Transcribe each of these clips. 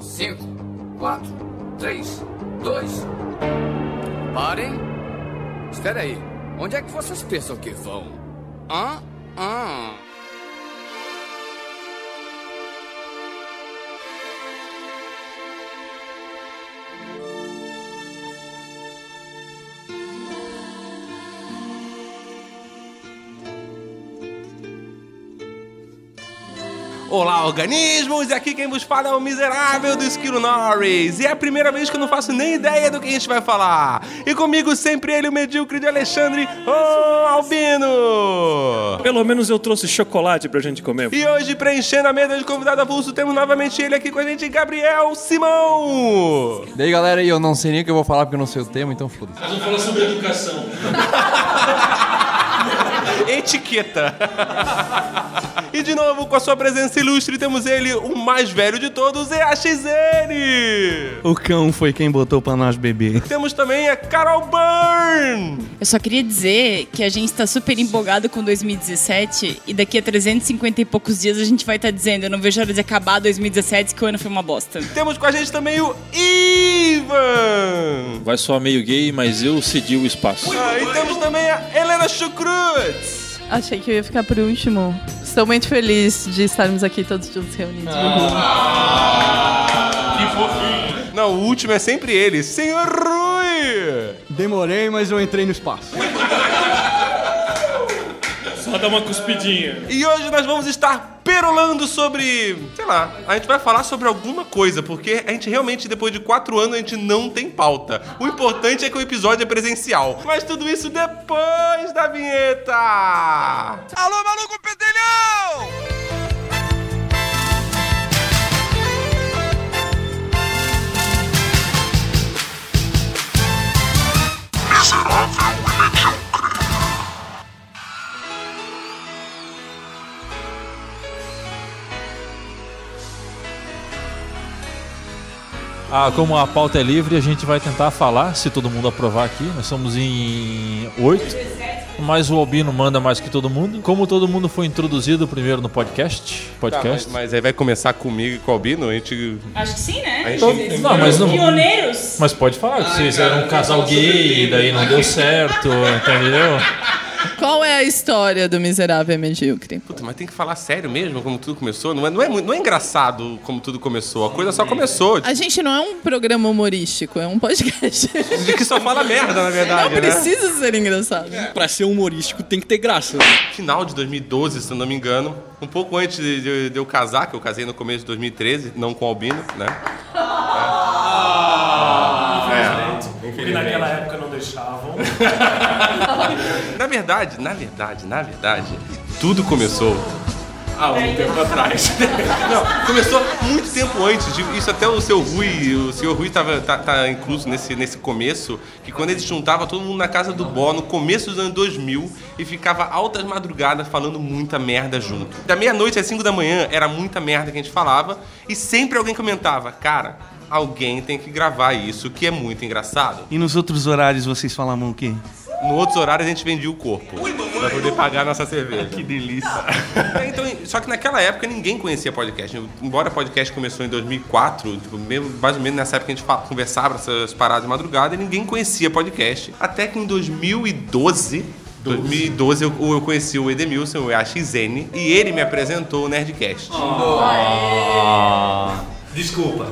5, 4, 3, 2. Parem. Espera aí. Onde é que vocês pensam que vão? Hã? Hã? Olá, organismos! E aqui quem vos fala é o miserável do Esquilo Norris. E é a primeira vez que eu não faço nem ideia do que a gente vai falar. E comigo sempre ele, o medíocre de Alexandre, o Albino! Pelo menos eu trouxe chocolate pra gente comer. E hoje, preenchendo a mesa de convidado avulso, temos novamente ele aqui com a gente, Gabriel Simão! Daí galera, eu não sei nem o que eu vou falar porque eu não sei o tema, então foda-se. Nós vamos falar sobre educação. Etiqueta! E de novo, com a sua presença ilustre, temos ele, o mais velho de todos, EAXN! O cão foi quem botou pra nós beber. Temos também a Carol Byrne! Eu só queria dizer que a gente tá super empolgado com 2017 e daqui a 350 e poucos dias a gente vai estar dizendo eu não vejo a hora de acabar 2017 que o ano foi uma bosta. Temos com a gente também o Ivan! Vai soar meio gay, mas eu cedi o espaço. Ah, e temos também a Helena Chucrutz! Achei que eu ia ficar por último. Estou muito feliz de estarmos aqui todos juntos reunidos. Não, o último é sempre ele, Senhor Rui! Demorei, mas eu entrei no espaço. Só dá uma cuspidinha. E hoje nós vamos estar perolando sobre. Sei lá, a gente vai falar sobre alguma coisa, porque a gente realmente, depois de quatro anos, a gente não tem pauta. O importante é que o episódio é presencial. Mas tudo isso depois da vinheta! Alô, maluco pedelhão! Ah, como a pauta é livre, a gente vai tentar falar, se todo mundo aprovar aqui. Nós somos em oito. Mas o Albino manda mais que todo mundo. Como todo mundo foi introduzido primeiro no podcast. Tá, mas, Podcast. mas aí vai começar comigo e com o Albino, a gente. Acho que sim, né? A gente Então, não, mas não. Pioneiros. Mas pode falar que vocês eram um casal gay, daí não deu certo, entendeu? Qual é a história do miserável e medíocre? Puta, mas tem que falar sério mesmo, como tudo começou. Não é, não é, não é engraçado como tudo começou. A coisa só começou. A gente não é um programa humorístico, é um podcast. De que só fala merda, na Não verdade, né? precisa ser engraçado. Pra ser humorístico tem que ter graça. Final de 2012, se eu não me engano. Um pouco antes de, de- de eu casar, que eu casei no começo de 2013, não com o Albino, né? Porque naquela época não. Na verdade, na verdade, na verdade, tudo começou há um tempo atrás. Não, começou muito tempo antes. de- Isso até o seu Rui, o senhor Rui tava, tá, tá incluso nesse, nesse começo, que quando eles juntavam todo mundo na casa do Bó, no começo dos anos 2000, e ficava altas madrugadas falando muita merda junto. Da meia-noite às 5 da manhã era muita merda que a gente falava, e sempre alguém comentava, cara, alguém tem que gravar isso, que é muito engraçado. E nos outros horários vocês falavam o quê? No outros horários a gente vendia o corpo. Pra poder pagar a nossa cerveja. Que delícia. É, então, só que naquela época ninguém conhecia podcast. Embora podcast começou em 2004, tipo, mesmo, mais ou menos nessa época a gente fala- conversava essas paradas de madrugada, e ninguém conhecia podcast. Até que em 2012. 2012 eu, eu conheci o Edemilson, o EAXN, e ele me apresentou o Nerdcast. Desculpa.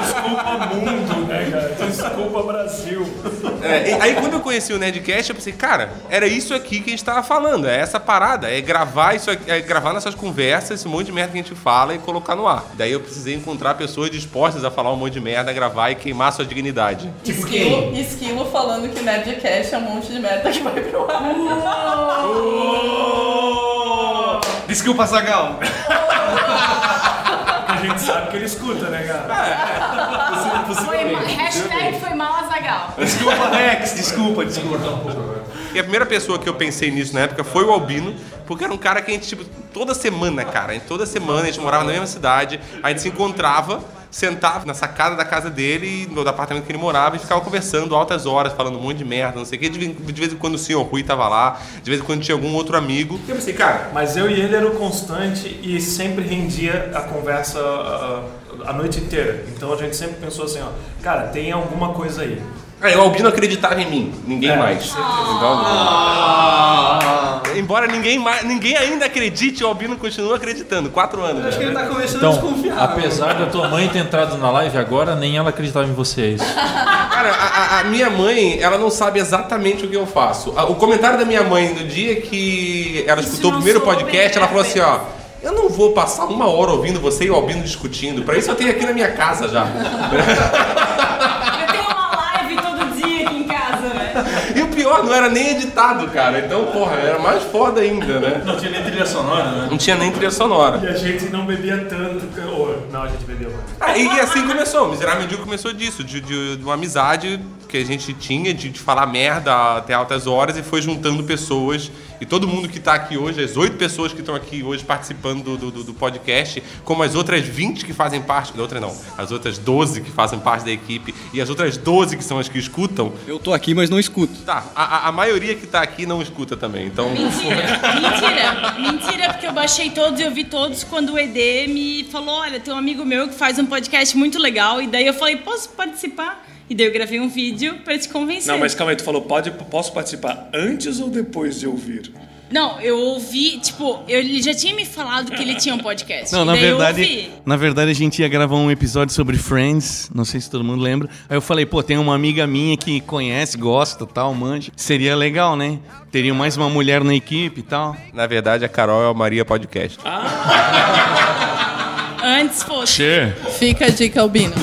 Desculpa mundo, né, cara? Desculpa Brasil. É, e aí quando eu conheci o Nerdcast, eu pensei, cara, era isso aqui que a gente tava falando, é essa parada, é gravar isso aqui, é gravar nossas conversas, esse monte de merda que a gente fala e colocar no ar. Daí eu precisei encontrar pessoas dispostas a falar um monte de merda, gravar e queimar sua dignidade. Esquilo, esquilo falando que Nerdcast é um monte de merda que vai pro ar. Desculpa, Zagal. gente sabe que ele escuta, né, cara? Foi, hashtag foi mal Azagal. Desculpa, Rex. Desculpa, desculpa. E a primeira pessoa que eu pensei nisso na época foi o Albino, porque era um cara que a gente, tipo, toda semana, cara, toda semana a gente morava na mesma cidade, a gente se encontrava sentava na sacada da casa dele, no apartamento que ele morava, e ficava conversando altas horas, falando um monte de merda, não sei o quê. De, de vez em quando o senhor Rui tava lá, de vez em quando tinha algum outro amigo. Eu pensei, cara, Mas eu e ele era o constante e sempre rendia a conversa ah, a noite inteira. Então a gente sempre pensou assim, ó, cara, tem alguma coisa aí. Aí o Albino acreditava em mim, ninguém É, mais. Então, Embora ninguém, mais, ninguém ainda acredite, o Albino continua acreditando. Quatro anos. Acho que já. ele tá começando Então, a desconfiar. apesar da tua mãe ter entrado na live agora, nem ela acreditava em vocês. Cara, a, a- minha mãe, ela não sabe exatamente o que eu faço. O comentário da minha mãe no dia que ela escutou o primeiro podcast, né, ela falou assim, ó. Eu não vou passar uma hora ouvindo você e o Albino discutindo. Pra isso eu tenho aqui na minha casa já. pior, não era nem editado, cara. Então, porra, era mais foda ainda, né? Não tinha nem trilha sonora, né? Não tinha nem trilha sonora. E a gente não bebia tanto. ou, não, a gente bebia mais. Ah, e, e assim começou. O Miserável Mendigo começou disso, de, de- de uma amizade que a gente tinha, de, de falar merda até altas horas e foi juntando pessoas. E todo mundo que tá aqui hoje, as oito pessoas que estão aqui hoje participando do, do- do- podcast, como as outras 20 que fazem parte, outra não, as outras 12 que fazem parte da equipe e as outras 12 que são as que escutam, Eu tô aqui, mas não escuto. tá, a, a- maioria que tá aqui não escuta também. Então, Mentira, mentira, mentira, porque eu baixei todos e eu vi todos quando o ED me falou: olha, tem um amigo meu que faz um podcast muito legal, e daí eu falei, posso participar? E daí eu gravei um vídeo pra te convencer. Não, mas calma aí, tu falou, pode, posso participar antes ou depois de ouvir? Não, eu ouvi, tipo, eu- ele já tinha me falado que ele tinha um podcast. Não, na verdade, na verdade a gente ia gravar um episódio sobre Friends, não sei se todo mundo lembra. Aí eu falei, pô, tem uma amiga minha que conhece, gosta, tal, manja. Seria legal, né? Teria mais uma mulher na equipe e tal. na verdade, a Carol é o Maria Podcast. Antes fosse. Sure. Fica a dica, Albino.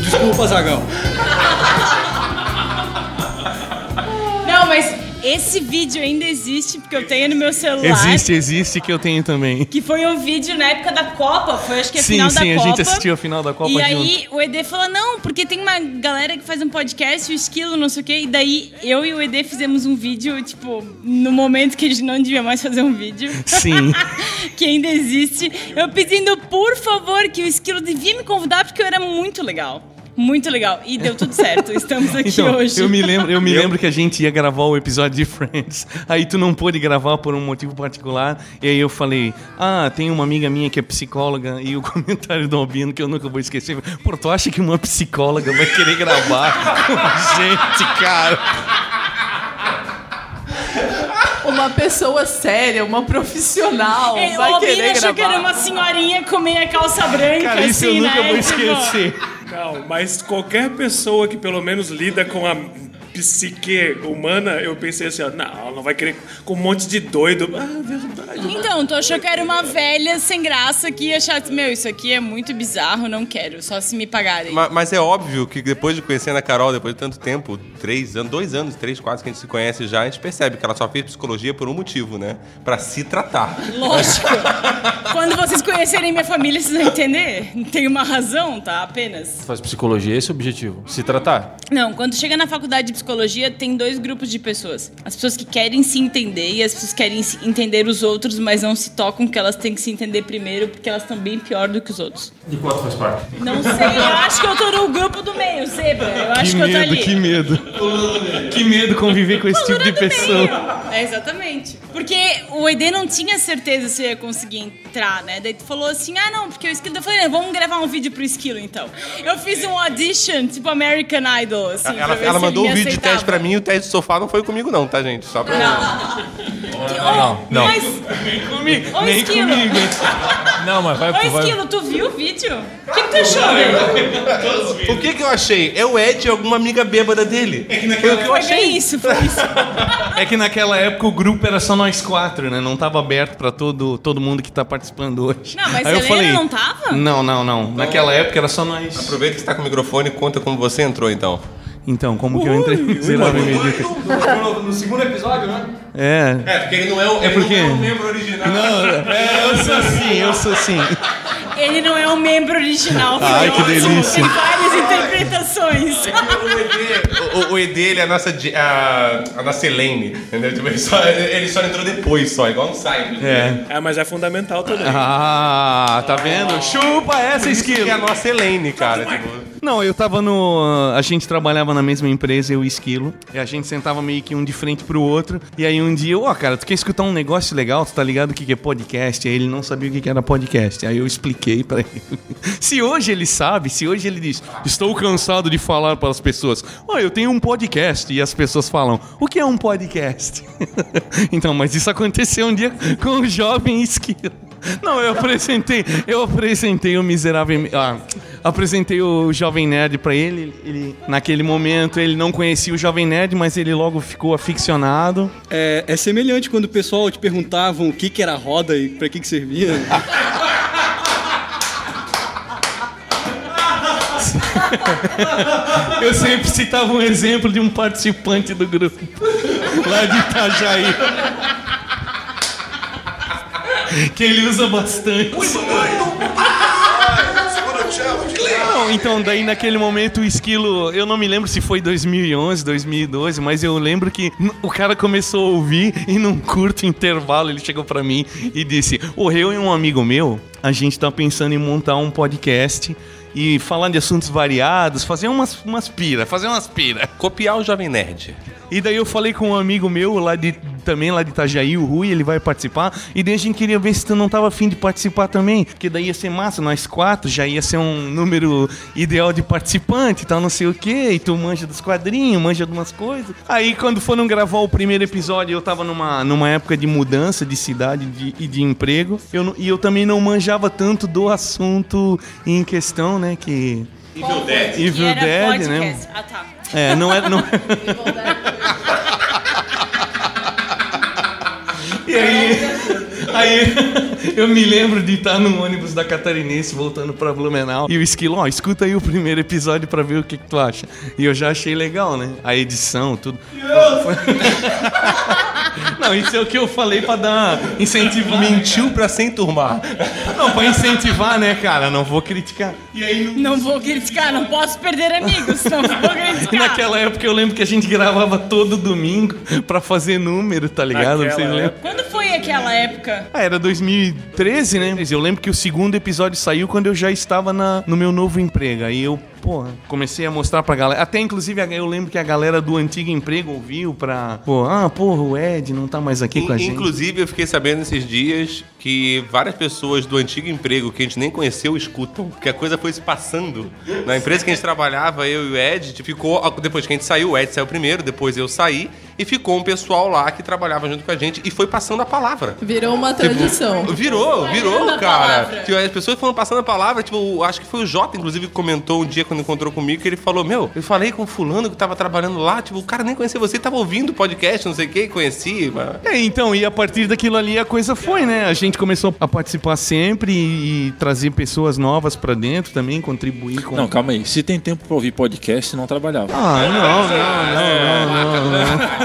Desculpa, Zagão. Esse vídeo ainda existe, porque eu tenho no meu celular. Existe, existe que eu tenho também. Que foi um vídeo na época da Copa, foi acho que a Sim, final sim, da a Copa. gente assistiu a final da Copa E junto. aí o ED falou, não, porque tem uma galera que faz um podcast, o Esquilo, não sei o quê. E daí eu e o ED fizemos um vídeo, tipo, no momento que a gente não devia mais fazer um vídeo. Sim. que ainda existe. Eu pedindo, por favor, que o Esquilo devia me convidar, porque eu era muito legal. Muito legal. E deu tudo certo. Estamos aqui Então, hoje. eu me lembro, eu me lembro que a gente ia gravar o episódio de Friends. Aí tu não pôde gravar por um motivo particular. E aí eu falei: "Ah, tem uma amiga minha que é psicóloga" e o comentário do Albino que eu nunca vou esquecer. Pô, tu acha que uma psicóloga vai querer gravar com a gente, cara? Uma pessoa séria, uma profissional, É, vai o Albino querer achou gravar. que era uma senhorinha com meia calça branca, Cara, isso assim, eu nunca né? vou Tipo, esquecer. Mas qualquer pessoa que pelo menos lida com a psique humana, eu pensei assim, ó, não, ela não vai querer com um monte de doido. Ah, verdade. Então, tu achou que era uma velha sem graça que ia achar, meu, isso aqui é muito bizarro, não quero, só se me pagarem. Ma- Mas é óbvio que depois de conhecendo a Carol, depois de tanto tempo, três anos, dois anos, três, quase que a gente se conhece já, a gente percebe que ela só fez psicologia por um motivo, né? Pra se tratar. Lógico. Quando vocês conhecerem minha família, vocês vão entender. Tem uma razão, tá? Apenas. Faz psicologia, esse é o objetivo. Se tratar. Não, quando chega na faculdade de psicologia, tem dois grupos de pessoas. As pessoas que querem se entender e as pessoas que querem entender os outros, mas não se tocam que elas têm que se entender primeiro, porque elas estão bem pior do que os outros. De quanto faz parte? Não sei, eu acho que eu tô no grupo do meio, zebra. Eu acho Que que, eu tô medo, ali. que medo. Que medo conviver com esse tipo de pessoa. meio. É, exatamente. Porque o ED não tinha certeza se eu ia conseguir entrar, né? Daí tu falou assim, ah, não, porque o Esquilo... Eu falei, "Né, vamos gravar um vídeo pro Esquilo, então. Eu fiz um audition, tipo American Idol, assim, ela pra ver ela se mandou ele um me vídeo de teste pra mim e o teste de sofá não foi comigo não, tá, gente? Só pra... Não, não. Mas... Comigo, Ô, nem Esquilo. comigo. Não, mas vai, Ô, vai. Esquilo, tu viu o vídeo? O que, que tu achou? O que que eu achei? É o Ed e alguma amiga bêbada dele. Foi o que eu Foi achei. bem isso, foi isso. É que naquela época o grupo era só nós quatro, né? Não tava aberto pra todo, todo mundo que tá participando hoje. Não, mas Aí eu falei, não tava? Não, não, não. Naquela época era só nós. Aproveita que você tá com o microfone e conta como você entrou, então. Então, como que eu entrei no Miserável e Medíocre? No, no segundo episódio, né? É. É, porque ele não é o, É porque- não é o membro original. Não, é, eu sou assim, eu sou assim. Ele não é o membro original. Ai, que delícia. Tem várias interpretações. O ED, o, o ED, ele é a nossa, a, a nossa Elaine, entendeu? Tipo, ele, só, ele só entrou depois, só, igual um site. É. É, mas é fundamental também. Ah, tá vendo? Chupa essa, que é a esquilo. nossa Elaine, cara. Tipo, Não, eu tava no. A gente trabalhava na mesma empresa, eu e Esquilo. E a gente sentava meio que um de frente pro outro. E aí um dia, ó, cara, tu quer escutar um negócio legal? Tu tá ligado o que que é podcast? Aí ele não sabia o que que era podcast. Aí eu expliquei pra ele. Se hoje ele sabe, se hoje ele diz, estou cansado de falar para as pessoas, ó, eu tenho um podcast. E as pessoas falam, o que é um podcast? então, mas isso aconteceu um dia com o jovem Esquilo. Não, eu apresentei, eu apresentei o miserável, ah, apresentei o jovem nerd pra ele, ele naquele momento ele não conhecia o jovem nerd, mas ele logo ficou aficionado. É, é semelhante quando o pessoal te perguntavam o que, que era roda e pra que, que servia. Eu sempre citava um exemplo de um participante do grupo lá de Itajaí. Que ele usa bastante. Não, então daí naquele momento o esquilo, eu não me lembro se foi 2011, 2012, mas eu lembro que o cara começou a ouvir e num curto intervalo ele chegou pra mim e disse: "O eu e um amigo meu, a gente tá pensando em montar um podcast e falar de assuntos variados, fazer umas umas pira, fazer umas pira". copiar o Jovem Nerd. E daí eu falei com um amigo meu lá de também lá de Itajaí, o Rui, ele vai participar. E daí a gente queria ver se tu não tava afim de participar também. Porque daí ia ser massa, nós quatro, já ia ser um número ideal de participante tal, não sei o quê. E tu manja dos quadrinhos, manja de umas coisas. Aí quando foram gravar o primeiro episódio, eu tava numa, numa época de mudança de cidade de- e de emprego. Eu, e eu também não manjava tanto do assunto em questão, né? Que. Evil Dead. Que Evil era Dead, né? Ah, tá. É, não é. Não... E aí, aí eu me lembro de estar no ônibus da Catarinense voltando pra Blumenau e o Esquilo, ó, escuta aí o primeiro episódio pra ver o que, que tu acha. E eu já achei legal, né? A edição, tudo. Não, isso é o que eu falei pra dar incentivar. Mentiu pra se enturmar. Não, pra incentivar, né, cara? Não vou criticar. E aí, no- Não vou criticar, não posso perder amigos, não vou criticar. naquela época eu lembro que a gente gravava todo domingo pra fazer número, tá ligado? Naquela Vocês lembram? Quando foi aquela época? Ah, era 2013, né? Eu lembro que o segundo episódio saiu quando eu já estava na, no meu novo emprego. Aí eu, porra, comecei a mostrar pra galera. Até inclusive eu lembro que a galera do antigo emprego ouviu pra. Pô, ah, porra, o Ed não tá mais aqui com a gente. Inclusive, eu fiquei sabendo esses dias que várias pessoas do antigo emprego que a gente nem conheceu escutam, que a coisa foi se passando. Na empresa que a gente trabalhava, eu e o Ed, ficou. Depois que a gente saiu, o Ed saiu primeiro, depois eu saí, e ficou um pessoal lá que trabalhava junto com a gente e foi passando a palavra. Virou uma tradição. Virou, virou, cara. Tipo, as pessoas foram passando a palavra, tipo, acho que foi o Jota, inclusive, que comentou um dia quando encontrou comigo, que ele falou, meu, eu falei com o fulano que tava trabalhando lá, tipo, o cara nem conhecia você, tava ouvindo o podcast, não sei o que, conheci, mas... É, então, e a partir daquilo ali a coisa foi, né? A gente começou a participar sempre e, e trazer pessoas novas pra dentro também, contribuir com. Não, calma aí. Se tem tempo pra ouvir podcast, não trabalhava. Ah, não, não, não, não, não.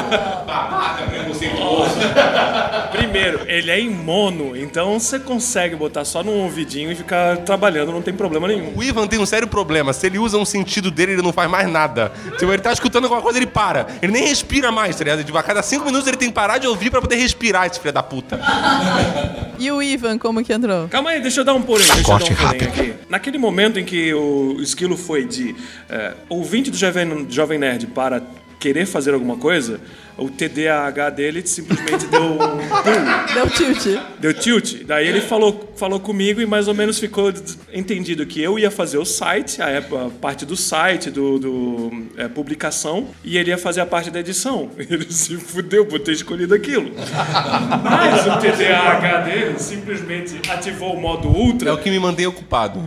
Primeiro, ele é em mono, então você consegue botar só num ouvidinho e ficar trabalhando, não tem problema nenhum. O Ivan tem um sério problema. Se ele usa um sentido dele, ele não faz mais nada. Tipo, ele tá escutando alguma coisa, ele para. Ele nem respira mais, tá ligado? Tipo, a cada cinco minutos ele tem que parar de ouvir pra poder respirar, esse filho da puta. E o Ivan, como que entrou? Calma aí, deixa eu dar um porém, deixa eu dar um porém aqui. Naquele momento em que o esquilo foi de é, ouvinte do Jovem, Jovem Nerd para querer fazer alguma coisa, o TDAH dele simplesmente deu um. Deu tilt. Deu tilt. Daí ele falou, falou comigo e mais ou menos ficou entendido que eu ia fazer o site, a, parte do site, do, do, é, publicação, e ele ia fazer a parte da edição. Ele se fudeu por ter escolhido aquilo. Mas o TDAH dele simplesmente ativou o modo É ultra. o que me mantém ocupado.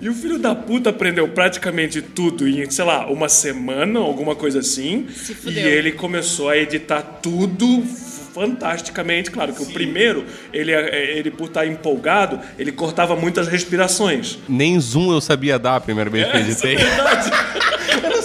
E o filho da puta aprendeu praticamente tudo em, sei lá, uma semana, alguma coisa assim. E fudeu. ele começou a editar tudo fantasticamente. Claro que o primeiro, ele, é, ele por estar empolgado, ele cortava muitas respirações. Nem zoom eu sabia dar a primeira vez que eu editei. Verdade.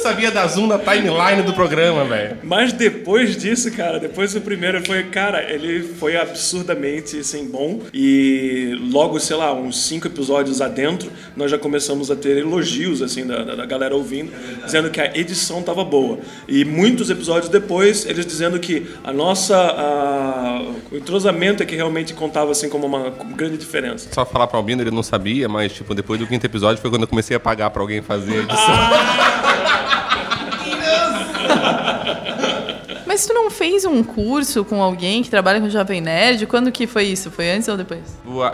Sabia dar zoom na timeline do programa, velho. Mas depois disso, cara, depois do primeiro foi, cara, ele foi absurdamente assim, bom. E logo, sei lá, uns cinco episódios adentro, nós já começamos a ter elogios assim da, da- da galera ouvindo, dizendo que a edição tava boa. E muitos episódios depois, eles dizendo que a nossa. a- o entrosamento é que realmente contava assim como uma grande diferença. Só falar pra Albino, ele não sabia, mas tipo, depois do quinto episódio foi quando eu comecei a pagar pra alguém fazer a edição. Mas tu não fez um curso com alguém que trabalha com Jovem Nerd? Quando que foi isso? Foi antes ou depois?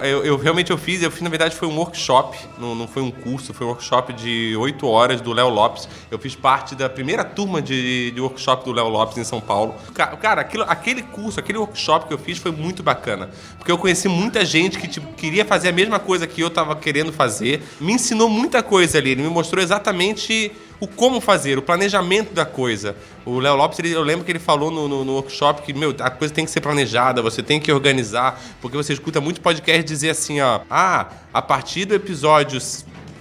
Eu, eu realmente eu fiz, eu fiz, na verdade, foi um workshop, não, não foi um curso, foi um workshop de oito horas do Léo Lopes. Eu fiz parte da primeira turma de, de workshop do Léo Lopes em São Paulo. Ca- Cara, aquilo- aquele curso, aquele workshop que eu fiz foi muito bacana. Porque eu conheci muita gente que tipo, queria fazer a mesma coisa que eu tava querendo fazer. Me ensinou muita coisa ali, ele me mostrou exatamente o como fazer, o planejamento da coisa. O Léo Lopes, ele- eu lembro que ele falou no, no- no workshop que, meu, a coisa tem que ser planejada, você tem que organizar, porque você escuta muito podcast dizer assim, ó, ah, a partir do episódio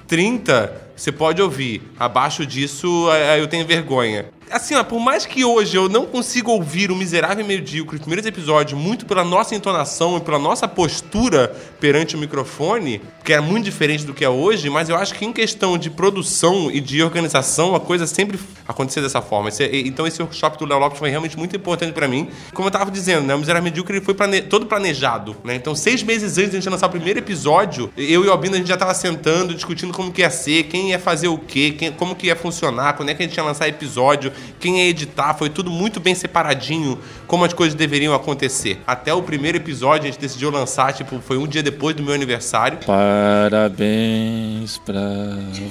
30, você pode ouvir. Abaixo disso, eu tenho vergonha. Assim, ó, por mais que hoje eu não consiga ouvir o Miserável e Medíocre, os primeiros episódios, muito pela nossa entonação e pela nossa postura perante o microfone, que era muito diferente do que é hoje, mas eu acho que em questão de produção e de organização, a coisa sempre aconteceu dessa forma. Esse- e- então esse workshop do Léo Lopes foi realmente muito importante pra mim. Como eu tava dizendo, né, o Miserável e Medíocre ele foi plane- todo planejado, né? Então seis meses antes de a gente lançar o primeiro episódio, eu e o Albino a gente já tava sentando, discutindo como que ia ser, quem ia fazer o quê, quem- como que ia funcionar, quando é que a gente ia lançar episódio, quem ia editar, foi tudo muito bem separadinho, como as coisas deveriam acontecer. Até o primeiro episódio a gente decidiu lançar, tipo, foi um dia depois do meu aniversário. Parabéns pra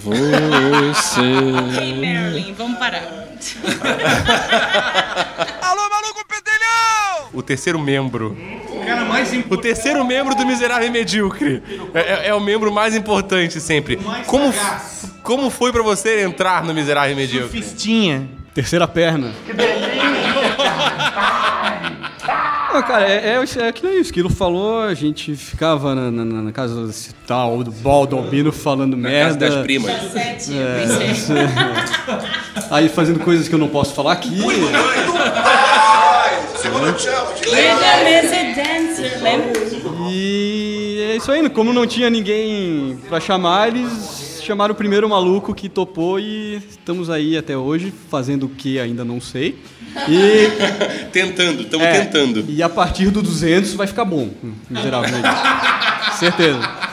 você. Hey, Marilyn, vamos parar. O terceiro membro. O terceiro membro do Miserável e Medíocre. É, é- é o membro mais importante sempre. Como, como foi pra você entrar no Miserável e Medíocre? Fistinha. Terceira perna. Ah, cara, é, é, é que nem isso. O Esquilo falou, a gente ficava na, na- na casa desse tal do Baldo Albino falando Na casa merda. das primas. Aí fazendo coisas que eu não posso falar aqui. E é isso aí, como não tinha ninguém pra chamar, eles chamaram o primeiro maluco que topou e estamos aí até hoje, fazendo o que ainda não sei. E, Tentando, estamos é, tentando. E a partir do 200 vai ficar bom, miseravelmente. Certeza.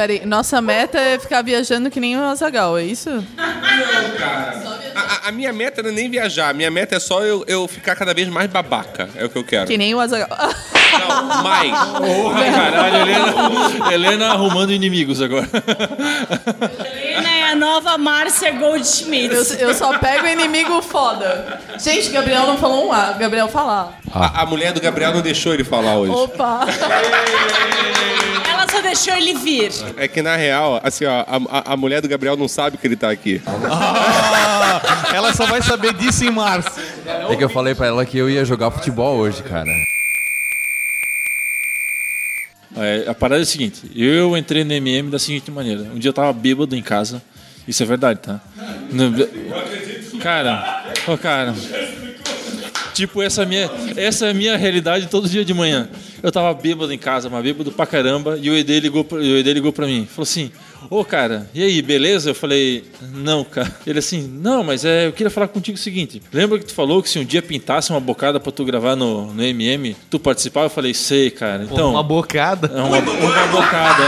Peraí, nossa meta é ficar viajando que nem o Azagal, é isso? A, a- a minha meta não é nem viajar, a minha meta é só eu, eu ficar cada vez mais babaca. É o que eu quero. Que nem o Azagal. Não, mais. Porra, caralho, Helena, Helena arrumando inimigos agora. A nova Márcia Goldschmidt. Eu, eu só pego inimigo foda. Gente, Gabriel não falou um A. Gabriel fala. A, a mulher do Gabriel não deixou ele falar hoje. Opa! Ela só deixou ele vir. É que na real, assim, ó, a, a- mulher do Gabriel não sabe que ele tá aqui. Ela só vai saber disso em março. É que eu falei pra ela que eu ia jogar futebol hoje, cara. É, a parada é a seguinte: eu entrei no MM da seguinte maneira. Um dia eu tava bêbado em casa. Isso é verdade, tá? Cara, ô cara. Tipo, essa é a minha, essa é a minha realidade todo dia de manhã. Eu tava bêbado em casa, mas bêbado pra caramba, e o ED ligou, pra- e o ED ligou pra mim. Falou assim: Ô cara, e aí, beleza? Eu falei: Não, cara. Ele assim: Não, mas é, eu queria falar contigo o seguinte: Lembra que tu falou que se um dia pintasse uma bocada pra tu gravar no, no MM, tu participava? Eu falei: Sei, cara. Então. Uma bocada. É uma, uma bocada.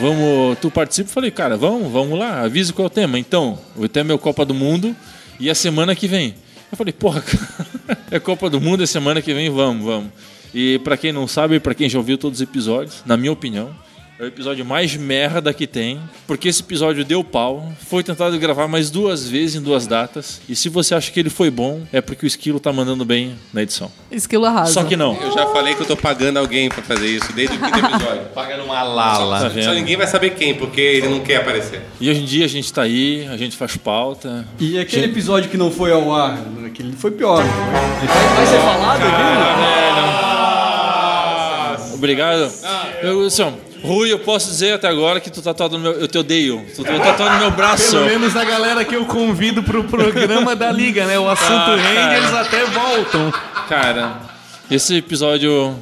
Vamos, tu participa? Falei, cara, vamos, vamos lá, avisa qual é o tema. Então, o tema é o Copa do Mundo e a semana que vem. Eu falei, porra, cara, é Copa do Mundo, é semana que vem, vamos, vamos. E pra quem não sabe, pra quem já ouviu todos os episódios, na minha opinião, é o episódio mais merda que tem, porque esse episódio deu pau, foi tentado gravar mais duas vezes em duas datas, e se você acha que ele foi bom, é porque o Esquilo tá mandando bem na edição. Esquilo arrasa. Só que não. Eu já falei que eu tô pagando alguém pra fazer isso desde o quinto episódio. Pagando uma lala. Tá Só ninguém vai saber quem, porque ele não quer aparecer. E hoje em dia a gente tá aí, a gente faz pauta. E aquele episódio que não foi ao ar, aquele foi pior. Ele vai, vai ser falado aqui? Obrigado. Eu, assim, Rui, eu posso dizer até agora que tu tá tatuado no meu. Eu te odeio. Tu tá tatuado no meu braço. Pelo menos a galera que eu convido pro programa da Liga, né? O assunto Ah, rende, eles até voltam. Cara, esse episódio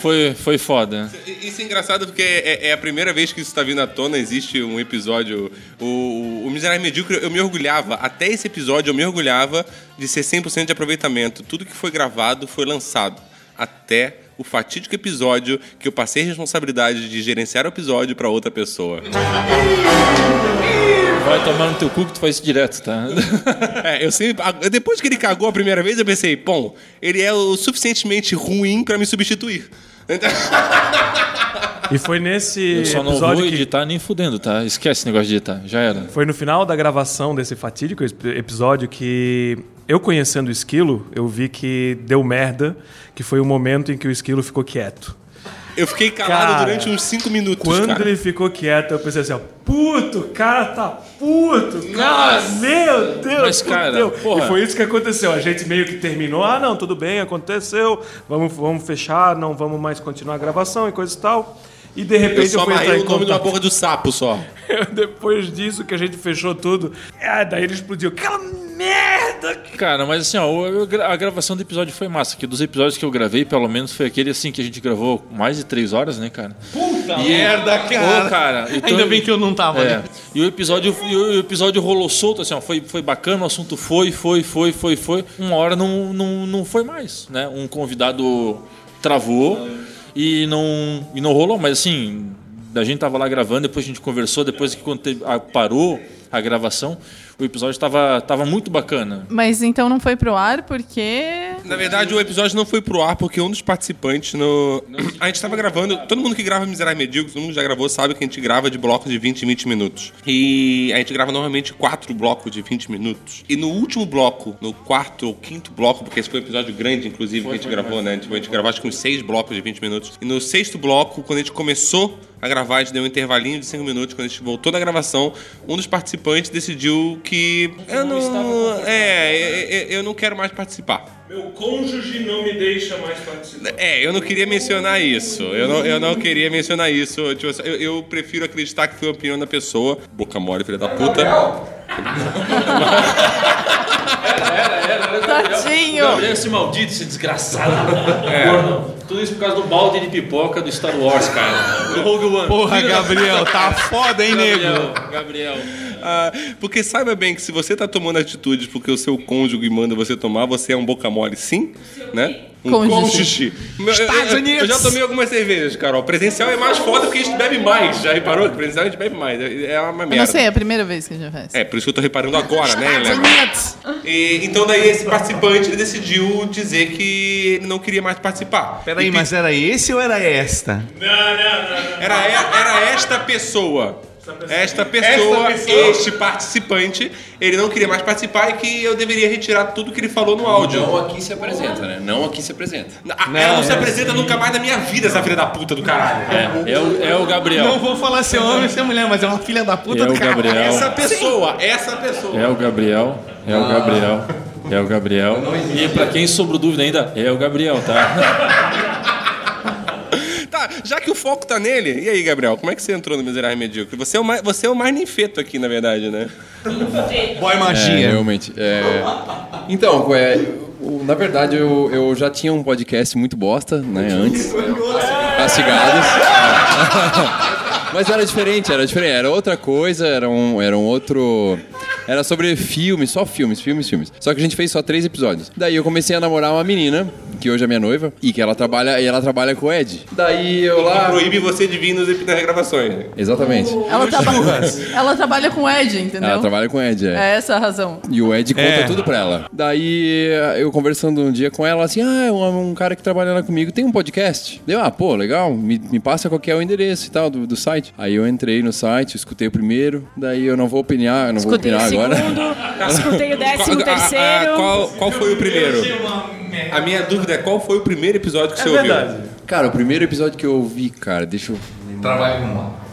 foi, foi foda. Isso é engraçado porque é, é a primeira vez que isso está vindo à tona. Existe um episódio. O, o Miserável Medíocre, eu me orgulhava. Até esse episódio, eu me orgulhava de ser 100% de aproveitamento. Tudo que foi gravado foi lançado. Até o fatídico episódio que eu passei a responsabilidade de gerenciar o episódio para outra pessoa. Vai tomar no teu cu que tu faz isso direto, tá? É, eu sempre. Depois que ele cagou a primeira vez, eu pensei, bom, ele é o suficientemente ruim para me substituir. E foi nesse Eu só não episódio vou que editar nem fudendo, tá? Esquece esse negócio de editar. Já era. Foi no final da gravação desse fatídico ep- episódio que eu conhecendo o Esquilo, eu vi que deu merda, que foi o momento em que o Esquilo ficou quieto. Eu fiquei calado Cara, durante uns 5 minutos. Quando cara. ele ficou quieto, eu pensei assim, ó, puto, o cara tá puto, cara, meu Deus, Mas, cara, fudeu. porra. E foi isso que aconteceu, a gente meio que terminou, ah, não, tudo bem, aconteceu, vamos, vamos fechar, não vamos mais continuar a gravação e coisa e tal. E de Eu repente eu, só fui entrar em o nome porra do sapo só. Depois disso que a gente fechou tudo, é, daí ele explodiu. Aquela merda! Cara, mas assim, ó, a gravação do episódio foi massa. Que dos episódios que eu gravei, pelo menos foi aquele assim que a gente gravou mais de três horas, né, cara? Puta E- merda, cara. Ô, cara, então- Ainda bem que eu não tava É. ali. E o episódio, e o episódio rolou solto, assim, ó, foi, foi bacana, o assunto foi, foi, foi, foi, foi. Uma hora não, não, não foi mais, né? Um convidado travou e não, e não rolou, mas assim, a gente tava lá gravando, depois a gente conversou, depois que quando teve- a- parou a gravação, o episódio tava, tava muito bacana. Mas então não foi pro ar porque. Na verdade, o episódio não foi pro ar porque um dos participantes no. A gente tava gravando. Todo mundo que grava Miserável Medíocre, todo mundo já gravou, sabe que a gente grava de blocos de 20 em 20 minutos. E a gente grava normalmente quatro blocos de 20 minutos. E no último bloco, no quarto ou quinto bloco, porque esse foi um episódio grande, inclusive, que a gente gravou, né? A gente, a gente gravou acho que uns seis blocos de 20 minutos. E no sexto bloco, quando a gente começou a gravar, a gente deu um intervalinho de 5 minutos. Quando a gente voltou da gravação, um dos participantes decidiu que. Eu não. É, eu, eu não quero mais participar. Meu cônjuge não me deixa mais participar. É, eu não queria mencionar isso. Eu não, eu não queria mencionar isso. Tipo, eu, eu prefiro acreditar que foi a opinião da pessoa. Boca mole, filha da puta. Tadinho! Gabriel, esse maldito, esse desgraçado. Gordo. Tudo isso por causa do balde de pipoca do Star Wars, cara. Do Rogue One. Porra, Gabriel, tá foda, hein, nego? Gabriel, Gabriel. Ah, porque saiba bem que se você tá tomando atitudes porque o seu cônjuge manda você tomar, você é um boca mole, sim, né? Cônjuge. eu- Estados Unidos. eu já tomei algumas cervejas, Carol. Presencial é mais foda porque a gente bebe mais. Já reparou presencial a gente bebe mais? É é uma merda. Eu não sei, é a primeira vez que a gente faz. É, por isso que eu tô reparando agora, né, Helena? E, então daí esse participante ele decidiu dizer que ele não queria mais participar. Peraí, E mas era esse ou era esta? Era, era esta pessoa. Esta pessoa, Esta pessoa. este participante, ele não queria mais participar e que eu deveria retirar tudo que ele falou no áudio. Não aqui se apresenta, né? Não aqui se apresenta. Ah, Ela não se apresenta nunca mais na minha vida, essa filha da puta do caralho. É, é o, é o Gabriel. Não vou falar se é homem ou se é mulher, mas é uma filha da puta É do o cara. Gabriel. Essa pessoa, essa pessoa. É o Gabriel. É o Gabriel. É o Gabriel. E pra quem sobrou dúvida ainda, é o Gabriel, tá? Já que o foco tá nele, e aí, Gabriel, como é que você entrou no Miserável Medíocre? Você é o mais, você é o mais ninfeto aqui, na verdade, né? Boy É, magia. realmente. é. Então, é, o- na verdade, eu, eu já tinha um podcast muito bosta, né, antes. Castigados. Mas era diferente, era diferente. Era outra coisa, era um, era um outro... Era sobre filmes, só filmes, filmes, filmes. Só que a gente fez só três episódios. Daí eu comecei a namorar uma menina, que hoje é minha noiva, e que ela trabalha, e ela trabalha com o Ed. Daí eu lá... Proíbe você de vir nos, nas gravações. Exatamente. Ela, traba... ela trabalha com o Ed, entendeu? Ela trabalha com o Ed, é. É essa a razão. E o Ed conta É. tudo pra ela. Daí eu conversando um dia com ela, assim, ah, um, um cara que trabalha lá comigo tem um podcast. Deu, ah, pô, legal, me, me passa qual que é o endereço e tal do, do site. Aí eu entrei no site, escutei o primeiro, daí eu não vou opinar, não Escutei vou opinar agora. segundo, escutei o décimo Qual- a- a- terceiro. qual, qual foi o primeiro? A minha dúvida é qual foi o primeiro episódio que você ouviu? Cara, o primeiro episódio que eu ouvi, cara, deixa eu. Trabalho com uma.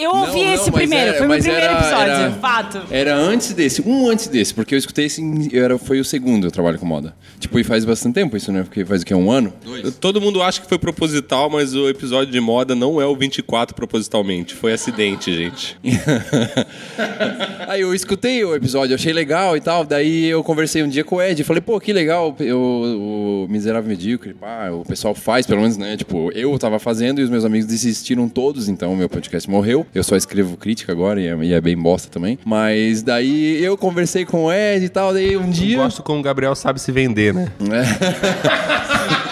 Eu ouvi Não, não, esse primeiro, era- foi meu mas primeiro era- episódio, era- fato. Era antes desse, um antes desse, porque eu escutei esse, era, foi o segundo eu trabalho com moda. Tipo, e faz bastante tempo isso, né? Porque faz o quê? Um ano? Todo mundo acha que foi proposital, mas o episódio de moda não é o 24 propositalmente. Foi acidente, gente. Aí eu escutei o episódio, achei legal e tal. Daí eu conversei um dia com o Ed, falei, pô, que legal eu, o Miserável Medíocre, pá, o pessoal faz, pelo menos, né? Tipo, eu tava fazendo e os meus amigos desistiram todos, então o meu podcast morreu. Eu só escrevo crítica agora e é, e é bem bosta também. Mas daí eu conversei com o Ed e tal, daí um Eu dia. gosto como o Gabriel sabe se vender, né?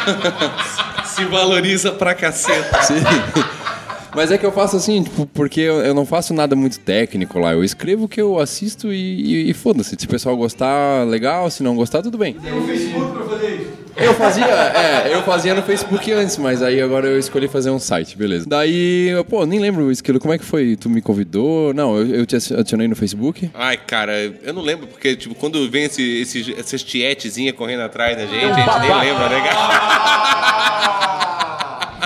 se valoriza pra caceta. Sim. Mas é que eu faço assim, tipo, porque eu, eu não faço nada muito técnico lá. Eu escrevo o que eu assisto e, e- e foda-se. Se o pessoal gostar, legal. Se não gostar, tudo bem. Tem um Facebook pra fazer isso. Eu fazia, é, eu fazia no Facebook antes, mas aí agora eu escolhi fazer um site, beleza. Daí, eu, pô, nem lembro, Esquilo, como é que foi? Tu me convidou? Não, eu, eu te adicionei no Facebook. Ai, cara, eu não lembro, porque, tipo, quando vem esse, esse, essas tietezinhas correndo atrás da gente, a gente nem lembra, né, cara?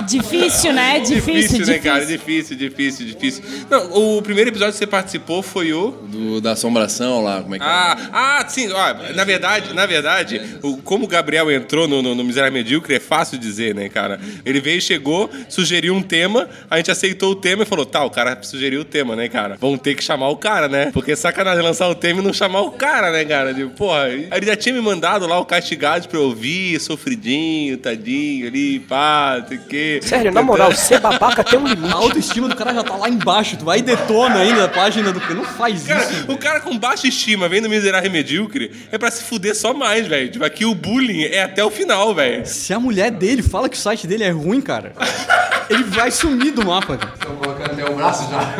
Difícil, né? Difícil, difícil. né, cara? Difícil, difícil, difícil. Não, o primeiro episódio que você participou foi o. Do, da assombração lá, como é que Ah, ah, sim, ó, na verdade, na verdade, o, como o Gabriel entrou no, no, no Miserável Medíocre, é fácil dizer, né, cara? Ele veio, chegou, sugeriu um tema, a gente aceitou o tema e falou, tá, o cara sugeriu o tema, né, cara? Vamos ter que chamar o cara, né? Porque é sacanagem lançar o tema e não chamar o cara, né, cara? Tipo, porra, ele já tinha me mandado lá o Castigados pra eu ouvir, sofridinho, tadinho ali, pá, não sei o quê. Sério, na moral, ser babaca tem um limite. A autoestima do cara já tá lá embaixo. Tu vai e detona ainda a página do. Não faz Cara, isso. o cara com baixa estima vendo Miserável Medíocre é pra se fuder só mais, velho. Tipo, aqui o bullying é até o final, velho. Se a mulher dele fala que o site dele é ruim, cara, ele vai sumir do mapa, cara. Tô colocando até o braço já.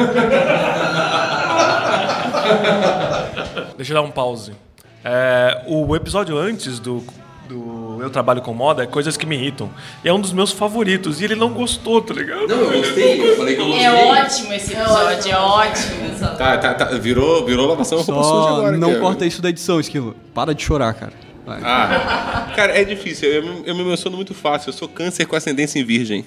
Deixa eu dar um pause. É, o episódio antes do, do Eu Trabalho com Moda é coisas que me irritam. E é um dos meus favoritos. E ele não gostou, tá ligado? Não, eu gostei, eu falei que eu gostei. É ótimo esse episódio, é ótimo. Tá, tá, tá. Virou, virou lavação roupa suja agora. não aqui, corta isso da edição, Esquilo. Para de chorar, cara. Vai. Ah, cara, é difícil. Eu, me- eu me emociono muito fácil. Eu sou câncer com ascendência em virgem.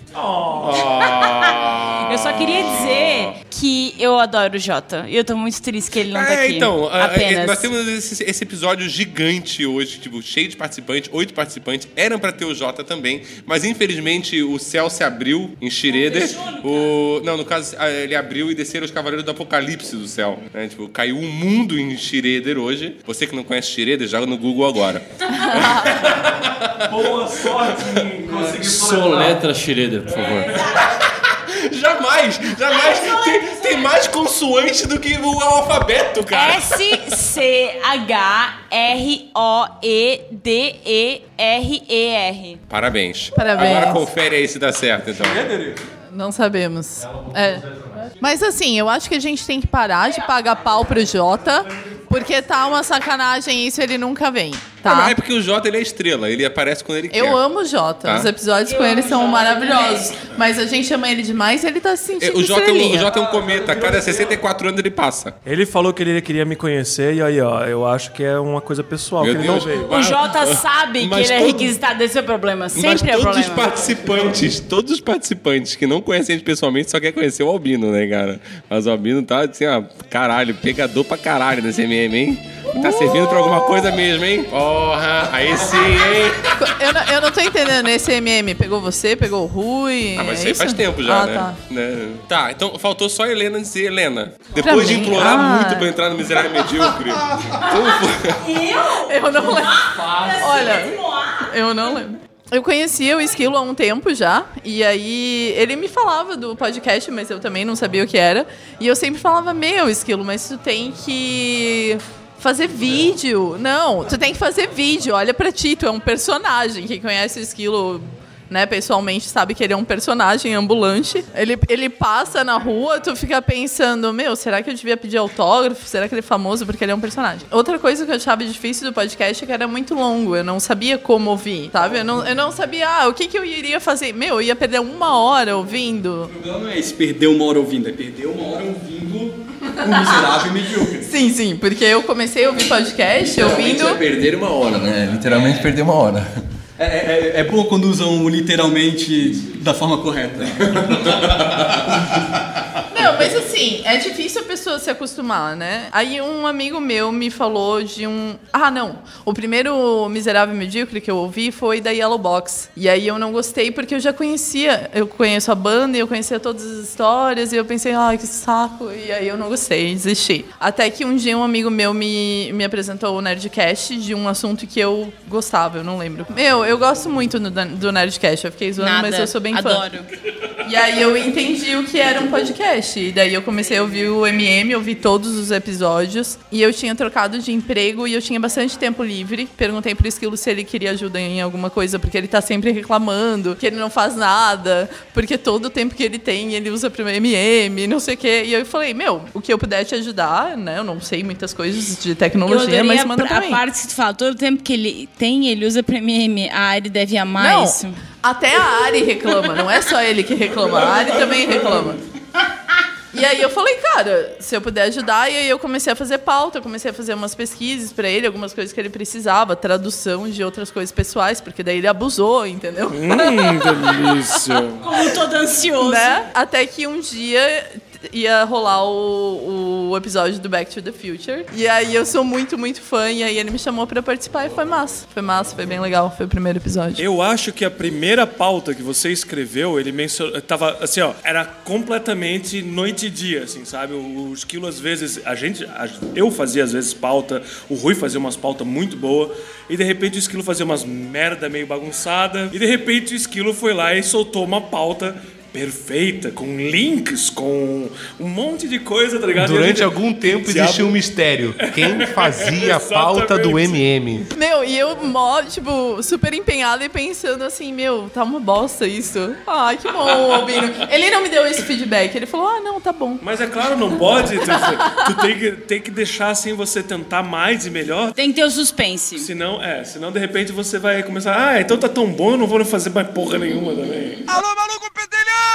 Eu só queria dizer que eu adoro o Jota. E eu tô muito triste que ele não tá É, aqui. então, Apenas. nós temos esse, esse episódio gigante hoje, tipo, cheio de participantes, oito participantes. Eram pra ter o Jota também, mas infelizmente o céu se abriu em Schroeder. O, não, no caso, ele abriu e desceram os Cavaleiros do Apocalipse do céu. né? Tipo, caiu um mundo em Schroeder hoje. Você que não conhece Schroeder, joga no Google agora. Boa sorte em conseguir Soletra Schroeder, por favor. Jamais, jamais. Tem, tem mais consoante do que o alfabeto, cara. S-C-H-R-O-E-D-E-R-E-R. Parabéns. Parabéns. Agora confere aí se dá certo, então. Não sabemos. É. Mas assim, eu acho que a gente tem que parar de pagar pau pro Jota, porque tá uma sacanagem isso, ele nunca vem, Ah, mas tá? é porque o Jota ele é estrela, ele aparece quando ele quer. Eu amo o Jota, Tá. os episódios com ele são maravilhosos, mas a gente ama ele demais e ele tá se É, sentindo O Jota, é um- o. Jota é um cometa, a cada 64 anos ele passa. Ele falou que ele queria me conhecer e aí, ó, eu acho que é uma coisa pessoal, Meu que ele Deus. não veio. O Jota sabe que Mas ele é requisitado, esse é o problema. Mas Sempre é o todos os participantes, todos os participantes que não conhecem a gente pessoalmente só quer conhecer o Albino, né, cara? Mas o Albino tá assim, ó, caralho, pegador pra caralho nesse MM, hein? Tá servindo pra alguma coisa mesmo, hein? Porra, aí sim, hein? Eu não, eu não tô entendendo, esse MM pegou você, pegou o Rui? Ah, mas é isso aí faz tempo já, ah, né? Tá. né? Tá, então faltou só a Helena dizer, Helena, depois de mim? implorar Ah. muito pra entrar no Miserável Medíocre, como foi? Eu não lembro. Olha, eu não lembro. Eu conhecia o Esquilo há um tempo já, e aí ele me falava do podcast, mas eu também não sabia o que era. E eu sempre falava, meu, Esquilo, mas tu tem que fazer vídeo. Não, tu tem que fazer vídeo, olha pra ti, tu é um personagem. Quem conhece o Esquilo né, pessoalmente sabe que ele é um personagem ambulante. Ele, ele passa na rua, tu fica pensando, meu, será que eu devia pedir autógrafo? Será que ele é famoso porque ele é um personagem? Outra coisa que eu achava difícil do podcast é que era muito longo, eu não sabia como ouvir, sabe? Eu não, eu não sabia, ah, o que, que eu iria fazer? Meu, eu ia perder uma hora ouvindo. O problema não é esse perder uma hora ouvindo, é perder uma hora ouvindo um miserável e medíocre. Sim, sim, porque eu comecei a ouvir podcast ouvindo. é perder uma hora, né? Literalmente perder uma hora. É, é, é bom quando usam literalmente da forma correta. Não, mas Mas assim, é difícil a pessoa se acostumar, né? Aí um amigo meu me falou de um. Ah, não. O primeiro Miserável e Medíocre que eu ouvi foi da Yellow Box. E aí eu não gostei porque eu já conhecia. Eu conheço a banda e eu conhecia todas as histórias. E eu pensei, ai, que saco. E aí eu não gostei, desisti. Até que um dia um amigo meu me, me apresentou o Nerdcast de um assunto que eu gostava, eu não lembro. Meu, eu gosto muito do, do Nerdcast. Eu fiquei zoando, Nada. mas eu sou bem fã. Adoro. E aí eu entendi o que era um podcast. E daí eu comecei a ouvir o MM, ouvi todos os episódios. E eu tinha trocado de emprego e eu tinha bastante tempo livre. Perguntei pro Esquilo se ele queria ajuda em alguma coisa, porque ele tá sempre reclamando, que ele não faz nada, porque todo o tempo que ele tem ele usa pro MM, não sei o quê. E eu falei, meu, o que eu puder te ajudar, né? Eu não sei muitas coisas de tecnologia, mas a, manda pra a mim. parte que tu fala, todo o tempo que ele tem, ele usa pra MM. Ah, ele deve amar Não, isso. até a Ari reclama, não é só ele que reclama, a Ari também reclama. E aí eu falei, cara, se eu puder ajudar, e aí eu comecei a fazer pauta, eu comecei a fazer umas pesquisas pra ele, algumas coisas que ele precisava, tradução de outras coisas pessoais, porque daí ele abusou, entendeu? Hum, delícia. Como todo ansioso. né? Até que um dia ia rolar o, o episódio do Back to the Future. E aí eu sou muito, muito fã, e aí ele me chamou pra participar e foi massa. Foi massa, foi bem legal, foi o primeiro episódio. Eu acho que a primeira pauta que você escreveu, ele mencionou. Tava assim, ó, era completamente noite e dia, assim, sabe? O esquilo, às vezes, a gente. a- eu fazia às vezes pauta, o Rui fazia umas pautas muito boas, e de repente o esquilo fazia umas merda meio bagunçada, e de repente o esquilo foi lá e soltou uma pauta. Perfeita, com links, com um monte de coisa, tá ligado? A Durante gente- algum tempo Diabo- existia um mistério. Quem fazia a pauta do. MM? Meu, e eu, mó, tipo, super empenhada e pensando assim, meu, tá uma bosta isso. Ai, que bom, Albino. Ele não me deu esse feedback. Ele falou, ah, não, tá bom. Mas é claro, não pode. Tu, tu tem, que, tem que deixar assim você tentar mais e melhor. Tem que ter o suspense. Senão, é, senão de repente você vai começar, ah, então tá tão bom, eu não vou fazer mais porra nenhuma também. Alô, maluco pedelhão!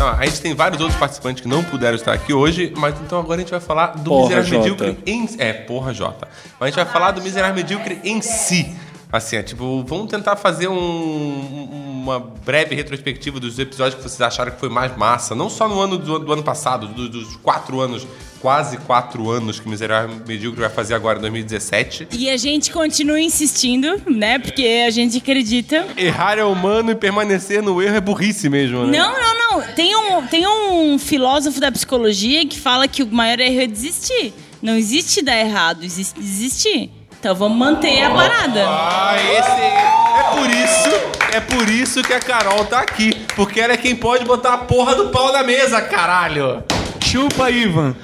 A gente tem vários outros participantes que não puderam estar aqui hoje, mas então agora a gente vai falar do Porra, Miserável Jota. Medíocre em É, porra, Jota. Mas a gente vai falar do Miserável Medíocre em si. Assim, é, tipo, vamos tentar fazer um- uma breve retrospectiva dos episódios que vocês acharam que foi mais massa. Não só no ano do, do ano passado, do- dos quatro anos, quase quatro anos que o Miserável Medíocre vai fazer agora em 2017. E a gente continua insistindo, né? Porque a gente acredita. Errar é humano e permanecer no erro é burrice mesmo, né? Não, não, não. Tem um, tem um filósofo da psicologia que fala que o maior erro é desistir. Não existe dar errado, existe desistir. Então vamos manter a parada. Ah, esse é por isso, é por isso que a Carol tá aqui, porque ela é quem pode botar a porra do pau na mesa, caralho. Chupa, Ivan.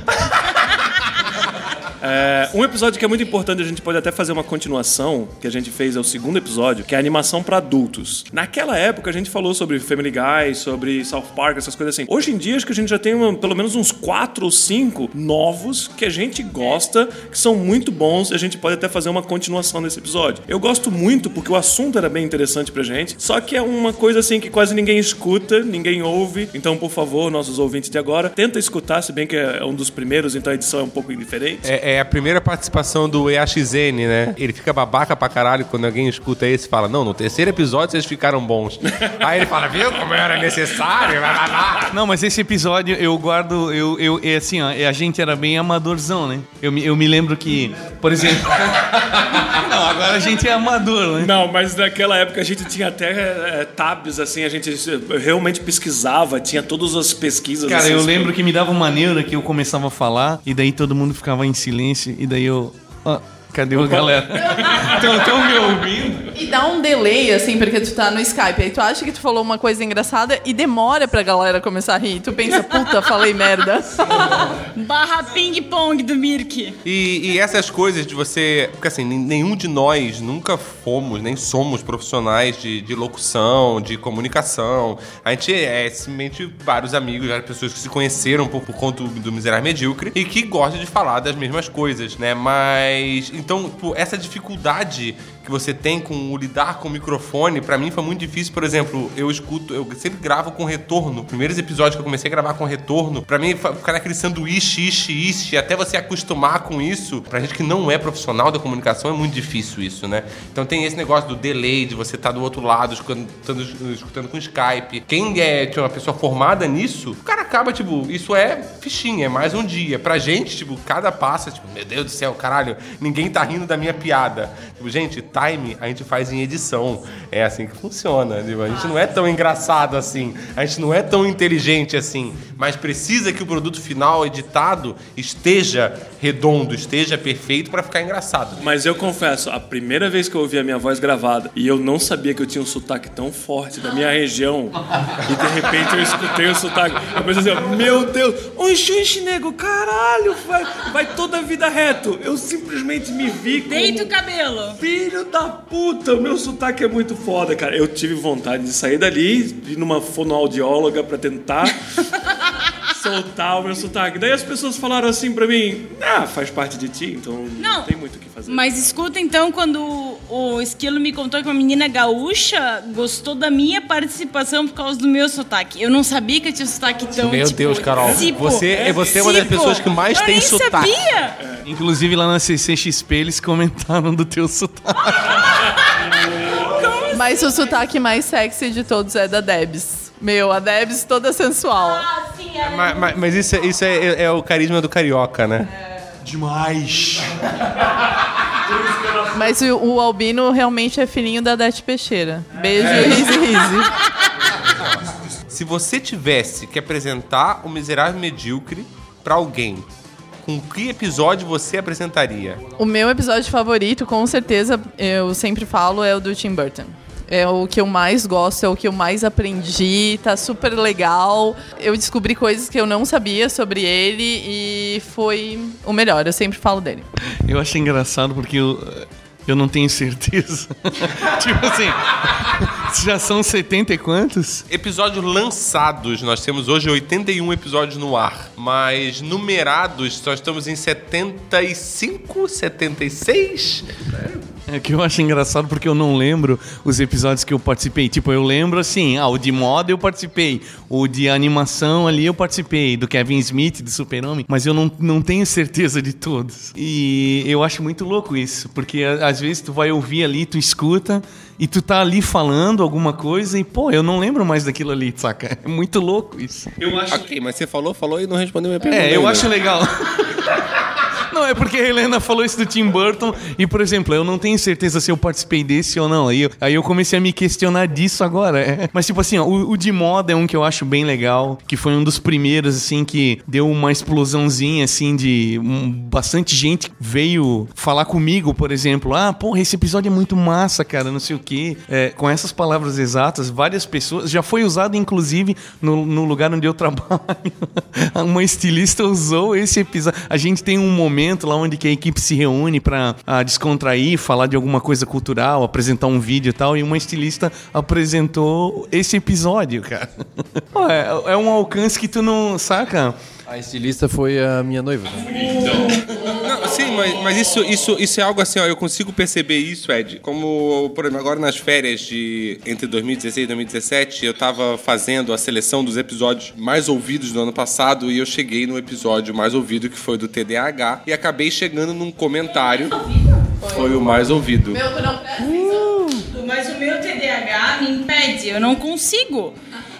É, um episódio que é muito importante, a gente pode até fazer uma continuação, que a gente fez, é o segundo episódio, que é a animação pra adultos. Naquela época a gente falou sobre Family Guy, sobre South Park, essas coisas assim. Hoje em dia acho que a gente já tem uma- pelo menos uns quatro ou cinco novos que a gente gosta, que são muito bons, e a gente pode até fazer uma continuação desse episódio. Eu gosto muito porque o assunto era bem interessante pra gente, só que é uma coisa assim que quase ninguém escuta, ninguém ouve. Então, por favor, nossos ouvintes de agora, tenta escutar, se bem que é um dos primeiros, então a edição é um pouco indiferente. É, é a primeira participação do EAXN, né? Ele fica babaca pra caralho quando alguém escuta esse e fala: Não, no terceiro episódio vocês ficaram bons. Aí ele fala: Viu como era necessário? Blá, blá, blá. Não, mas esse episódio eu guardo. Eu, eu, é assim, ó, a gente era bem amadorzão, né? Eu, me- eu me lembro que, por exemplo. Não, agora a gente é amador, né? Não, mas naquela época a gente tinha até é, tabs, assim, a gente realmente pesquisava, tinha todas as pesquisas. Cara, assim, eu lembro que me dava uma neura que eu começava a falar e daí todo mundo ficava em silêncio e daí eu. Ó, cadê a galera? Estão tão me ouvindo? E dá um delay, assim, porque tu tá no Skype. Aí tu acha que tu falou uma coisa engraçada e demora pra galera começar a rir. Tu pensa, puta, falei merda. Barra ping-pong do Mirk. E, e essas coisas de você. Porque assim, nen- nenhum de nós nunca fomos, nem somos profissionais de, de locução, de comunicação. A gente é simplesmente vários amigos, várias pessoas que se conheceram por, por conta do, do Miserável Medíocre e que gostam de falar das mesmas coisas, né? Mas. Então, tipo, essa dificuldade que você tem com o lidar com o microfone, pra mim foi muito difícil. Por exemplo, eu escuto, eu sempre gravo com retorno. Primeiros episódios que eu comecei a gravar com retorno, pra mim ficar naquele sanduíche, ishi, ishi, até você acostumar com isso, pra gente que não é profissional da comunicação, é muito difícil isso, né? Então tem esse negócio do delay, de você estar do outro lado, escutando, escutando, com Skype. Quem é tipo, uma pessoa formada nisso, o cara acaba, tipo, isso é fichinha, é mais um dia. Pra gente, tipo, cada passo, tipo, meu Deus do céu, caralho, ninguém tá rindo da minha piada. Tipo, gente, time a gente faz em edição. É assim que funciona. Tipo, a gente não é tão engraçado assim, a gente não é tão inteligente assim, mas precisa que o produto final editado esteja redondo, esteja perfeito pra ficar engraçado. Mas eu confesso, a primeira vez que eu ouvi a minha voz gravada e eu não sabia que eu tinha um sotaque tão forte da minha região, e de repente eu escutei o sotaque, eu pensei assim, meu Deus, oi, xixi, nego, caralho, vai, vai toda a vida reto. Eu simplesmente me vi como... Deita o cabelo. Filho da puta, meu sotaque é muito foda, cara. Eu tive vontade de sair dali, ir numa fonoaudióloga pra tentar soltar o meu sotaque. Daí as pessoas falaram assim pra mim: Ah, faz parte de ti, então não, Não. tem muito o que fazer. Mas escuta então quando o Esquilo me contou que uma menina gaúcha gostou da minha participação por causa do meu sotaque. Eu não sabia que eu tinha sotaque tão Meu tipo, Deus, Carol, tipo, você- você é uma das pessoas que mais eu tem nem sotaque. Sabia. Inclusive lá na CCXP eles comentaram do teu sotaque. Mas o sotaque mais sexy de todos é da Debs. Meu, a Debs toda sensual. Ah, é. Mas, mas- mas isso, é, isso é, é o carisma do carioca, né? Demais. Mas o, o Albino realmente é filhinho da Dete Peixeira. Beijo, Rise Rise. Se você tivesse que apresentar o Miserável Medíocre pra alguém, com que episódio você apresentaria? O meu episódio favorito, com certeza, eu sempre falo, é o do Tim Burton. É o que eu mais gosto, é o que eu mais aprendi, tá super legal. Eu descobri coisas que eu não sabia sobre ele e foi o melhor. Eu sempre falo dele. Eu achei engraçado porque eu, eu não tenho certeza. tipo assim, já são 70 e quantos? Episódios lançados, nós temos hoje 81 episódios no ar, mas numerados, nós estamos em 75, 76? É que eu acho engraçado porque eu não lembro os episódios que eu participei. Tipo, eu lembro assim, ah, o de moda eu participei, o de animação ali eu participei, do Kevin Smith, do Super-Homem, mas eu não, não tenho certeza de todos. E eu acho muito louco isso, porque às vezes tu vai ouvir ali, tu escuta e tu tá ali falando alguma coisa e, pô, eu não lembro mais daquilo ali, saca? É muito louco isso. Eu acho Ok, mas você falou, falou e não respondeu minha pergunta. é, eu ainda. acho legal. Não, é porque a Helena falou isso do Tim Burton e, por exemplo, eu não tenho certeza se eu participei desse ou não. Aí eu, aí eu comecei a me questionar disso agora. é. Mas, tipo assim, ó, o, o de moda é um que eu acho bem legal, que foi um dos primeiros, assim, que deu uma explosãozinha, assim, de um- bastante gente veio falar comigo, por exemplo. Ah, porra, esse episódio é muito massa, cara, não sei o quê. É, com essas palavras exatas, várias pessoas. Já foi usado, inclusive, no, no lugar onde eu trabalho. uma estilista usou esse episódio. A gente tem um momento lá onde que a equipe se reúne pra ah, descontrair, falar de alguma coisa cultural, apresentar um vídeo e tal, e uma estilista apresentou esse episódio, cara. É, é um alcance que tu não saca. A estilista foi a minha noiva. né? Sim, mas, mas isso, isso, isso é algo assim, ó, eu consigo perceber isso, Ed. Como, por exemplo, agora nas férias de entre 2016 e 2017, eu tava fazendo a seleção dos episódios mais ouvidos do ano passado e eu cheguei no episódio mais ouvido que foi do TDAH e acabei chegando num comentário. Foi o mais ouvido. Meu, não presta atenção. Mas o meu TDAH me impede, eu não consigo.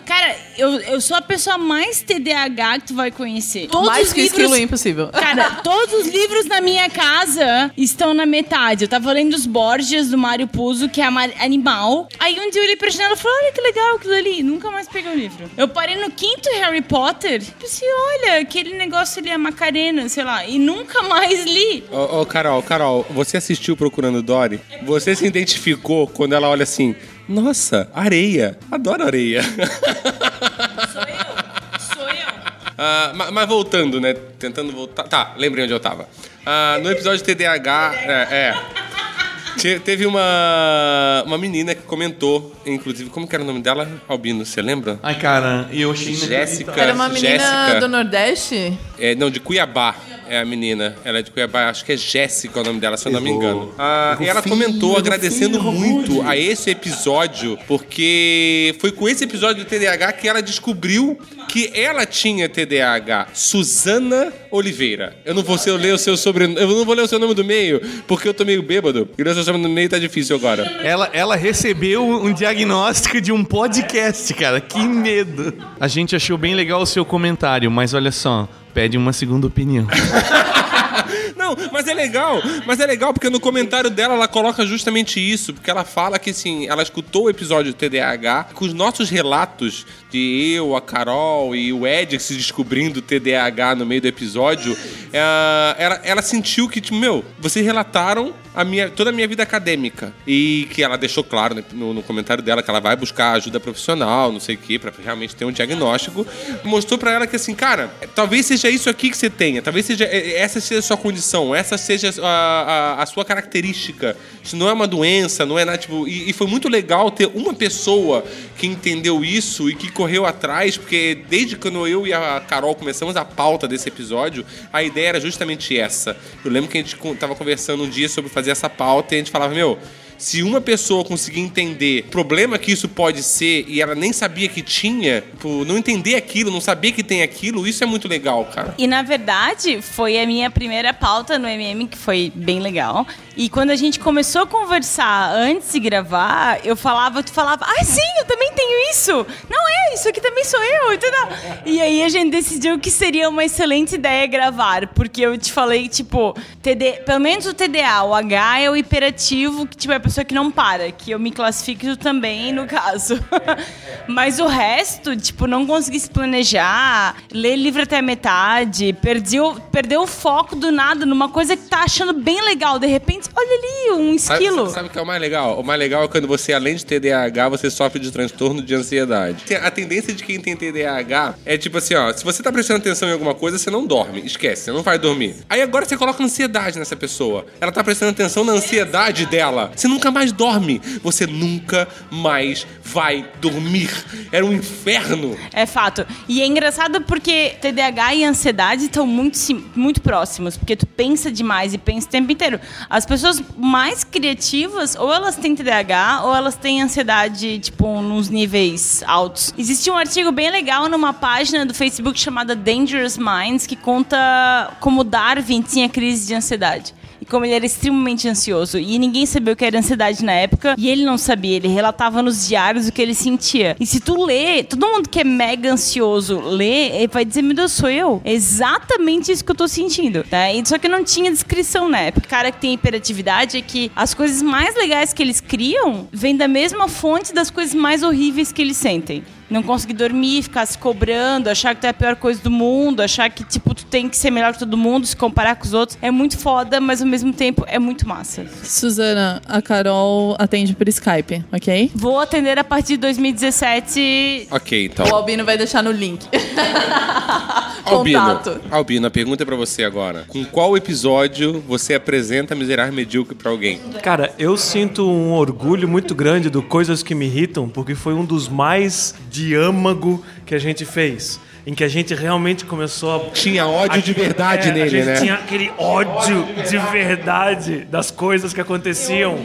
Cara, eu, eu sou a pessoa mais TDAH que tu vai conhecer. Todos Mais os que livros, esquilo impossível. Cara, todos os livros na minha casa estão na metade. Eu tava lendo os Borges do Mário Puzo, que é animal. Aí um dia eu olhei pra janela e falei, olha que legal aquilo ali. Nunca mais peguei o livro. Eu parei no quinto Harry Potter e pensei, olha, aquele negócio ali, a Macarena, sei lá. E nunca mais li. Ô, ô, Carol, Carol, você assistiu Procurando Dory? Você se identificou quando ela olha assim, nossa, areia, adoro areia. Sou eu. Sou eu. Ah, ma- mas, voltando, né? Tentando voltar. Tá, lembrei onde eu tava. Ah, no episódio TDAH. É. é. Te- Teve uma, uma menina que comentou, inclusive, como que era o nome dela? Albino, você lembra? Ai, cara, e eu achei Jéssica. Era uma menina Jéssica. do Nordeste? É, não, de Cuiabá. É a menina. Ela é de Cuiabá, acho que é Jéssica o nome dela, se eu não me engano. Ah, e ela comentou agradecendo muito a esse episódio, porque foi com esse episódio do TDAH que ela descobriu que ela tinha TDAH. Suzana Oliveira. Eu não vou ser- ler o seu sobrenome. Eu não vou ler o seu nome do meio, porque eu tô meio bêbado. E o seu sobrenome do meio tá difícil agora. Ela, ela recebeu um diagnóstico de um podcast, cara. Que medo. A gente achou bem legal o seu comentário, mas olha só, pede uma segunda opinião. Não, mas é legal, mas é legal porque no comentário dela ela coloca justamente isso, porque ela fala que assim, ela escutou o episódio do TDAH, com os nossos relatos de eu, a Carol e o Ed se descobrindo TDAH no meio do episódio, é, ela, ela sentiu que, tipo, meu, vocês relataram a minha, toda a minha vida acadêmica. E que ela deixou claro no, no comentário dela que ela vai buscar ajuda profissional, não sei o quê, pra realmente ter um diagnóstico. Mostrou pra ela que assim, cara, talvez seja isso aqui que você tenha, talvez seja é, essa seja a sua condição, essa seja a, a- a sua característica. Isso não é uma doença, não é nada, tipo. E, e foi muito legal ter uma pessoa que entendeu isso e que correu atrás, porque desde quando eu e a Carol começamos a pauta desse episódio, a ideia era justamente essa. Eu lembro que a gente tava conversando um dia sobre fazer essa pauta e a gente falava, meu. Se uma pessoa conseguir entender o problema que isso pode ser e ela nem sabia que tinha, por não entender aquilo, não saber que tem aquilo, isso é muito legal, cara. E na verdade, foi a minha primeira pauta no MM, que foi bem legal. E quando a gente começou a conversar antes de gravar, eu falava, tu falava, ah, sim, eu também tenho isso! Não é, isso aqui também sou eu, e tudo. E aí a gente decidiu que seria uma excelente ideia gravar, porque eu te falei, tipo, TD, pelo menos o TDA, o H é o hiperativo, que tipo, é pessoa que não para, que eu me classifico também, no caso. Mas o resto, tipo, não consegui se planejar, ler livro até a metade, perdi o, perdeu o foco do nada numa coisa que tá achando bem legal. De repente, olha ali, um esquilo. sabe o que é o mais legal? O mais legal é quando você, além de TDAH, você sofre de transtorno de ansiedade. A tendência de quem tem TDAH é tipo assim, ó, se você tá prestando atenção em alguma coisa, você não dorme. Esquece, você não vai dormir. Aí agora você coloca ansiedade nessa pessoa. Ela tá prestando atenção na ansiedade dela. Você nunca mais dorme. Você nunca mais vai dormir. Era um inferno. É fato. E é engraçado porque TDAH e ansiedade estão muito, muito próximos, porque tu pensa demais e pensa o tempo inteiro. As pessoas mais criativas, ou elas têm TDAH, ou elas têm ansiedade, tipo, nos níveis altos. Existe um artigo bem legal numa página do Facebook chamada Dangerous Minds, que conta como Darwin tinha crise de ansiedade. Como ele era extremamente ansioso. E ninguém sabia o que era ansiedade na época. E ele não sabia. Ele relatava nos diários o que ele sentia. E se tu lê, todo mundo que é mega ansioso lê, ele vai dizer: Meu Deus, sou eu. Exatamente isso que eu tô sentindo. Tá? E, só que não tinha descrição na época. O cara que tem hiperatividade é que as coisas mais legais que eles criam vêm da mesma fonte das coisas mais horríveis que eles sentem não conseguir dormir, ficar se cobrando, achar que tu é a pior coisa do mundo, achar que, tipo, tu tem que ser melhor que todo mundo, se comparar com os outros. É muito foda, mas ao mesmo tempo é muito massa. Suzana, a Carol atende por Skype, ok? Vou atender a partir de 2017. Ok, então. O Albino vai deixar no link. Albino, Contato. Albino, a pergunta é pra você agora. Com qual episódio você apresenta Miserável Medíocre pra alguém? Cara, eu sinto um orgulho muito grande do Coisas que Me Irritam, porque foi um dos mais de âmago que a gente fez. Em que a gente realmente começou a. Tinha ódio de verdade É, a nele, gente né? tinha aquele ódio de verdade das coisas que aconteciam.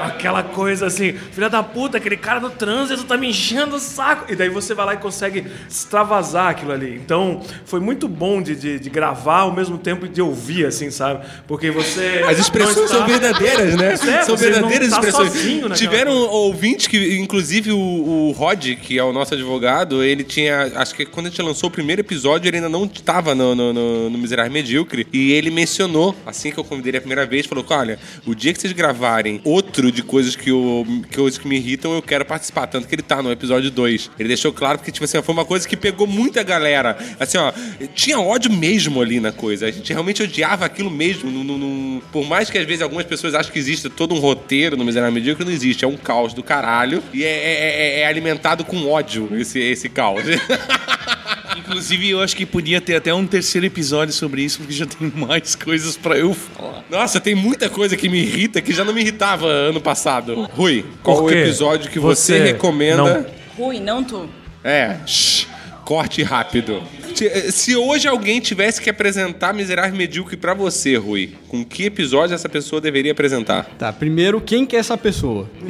Aquela coisa assim, filha da puta, aquele cara no trânsito tá me enchendo o saco. E daí você vai lá e consegue extravasar aquilo ali. Então, foi muito bom de, de, de gravar ao mesmo tempo de ouvir, assim, sabe? Porque você. As expressões está- são verdadeiras, né? É, são verdadeiras tá expressões. naquela Tiveram ouvintes que, inclusive o, o Rod, que é o nosso advogado, ele tinha. Acho que quando a gente lançou o primeiro episódio, ele ainda não estava no, no, no, no Miserável Medíocre. E ele mencionou, assim que eu convidei ele a primeira vez, falou: olha, o dia que vocês gravarem outro de coisas que, eu, coisas que me irritam, eu quero participar. Tanto que ele tá no episódio 2. Ele deixou claro que, tipo assim, foi uma coisa que pegou muita galera. Assim, ó, tinha ódio mesmo ali na coisa. A gente realmente odiava aquilo mesmo. Não- não- por mais que às vezes algumas pessoas achem que existe todo um roteiro no Miserável Medíocre, não existe. É um caos do caralho. E é, é- é- é alimentado com ódio esse, esse caos. Inclusive, eu acho que podia ter até um terceiro episódio sobre isso, porque já tem mais coisas pra eu falar. Nossa, tem muita coisa que me irrita que já não me irritava ano passado. Rui, qual o episódio que você, Você recomenda? não- Rui, não tu. É, shh, corte rápido. Se, se hoje alguém tivesse que apresentar Miserável Medíocre pra você, Rui, com que episódio essa pessoa deveria apresentar? Tá, primeiro, quem que é essa pessoa?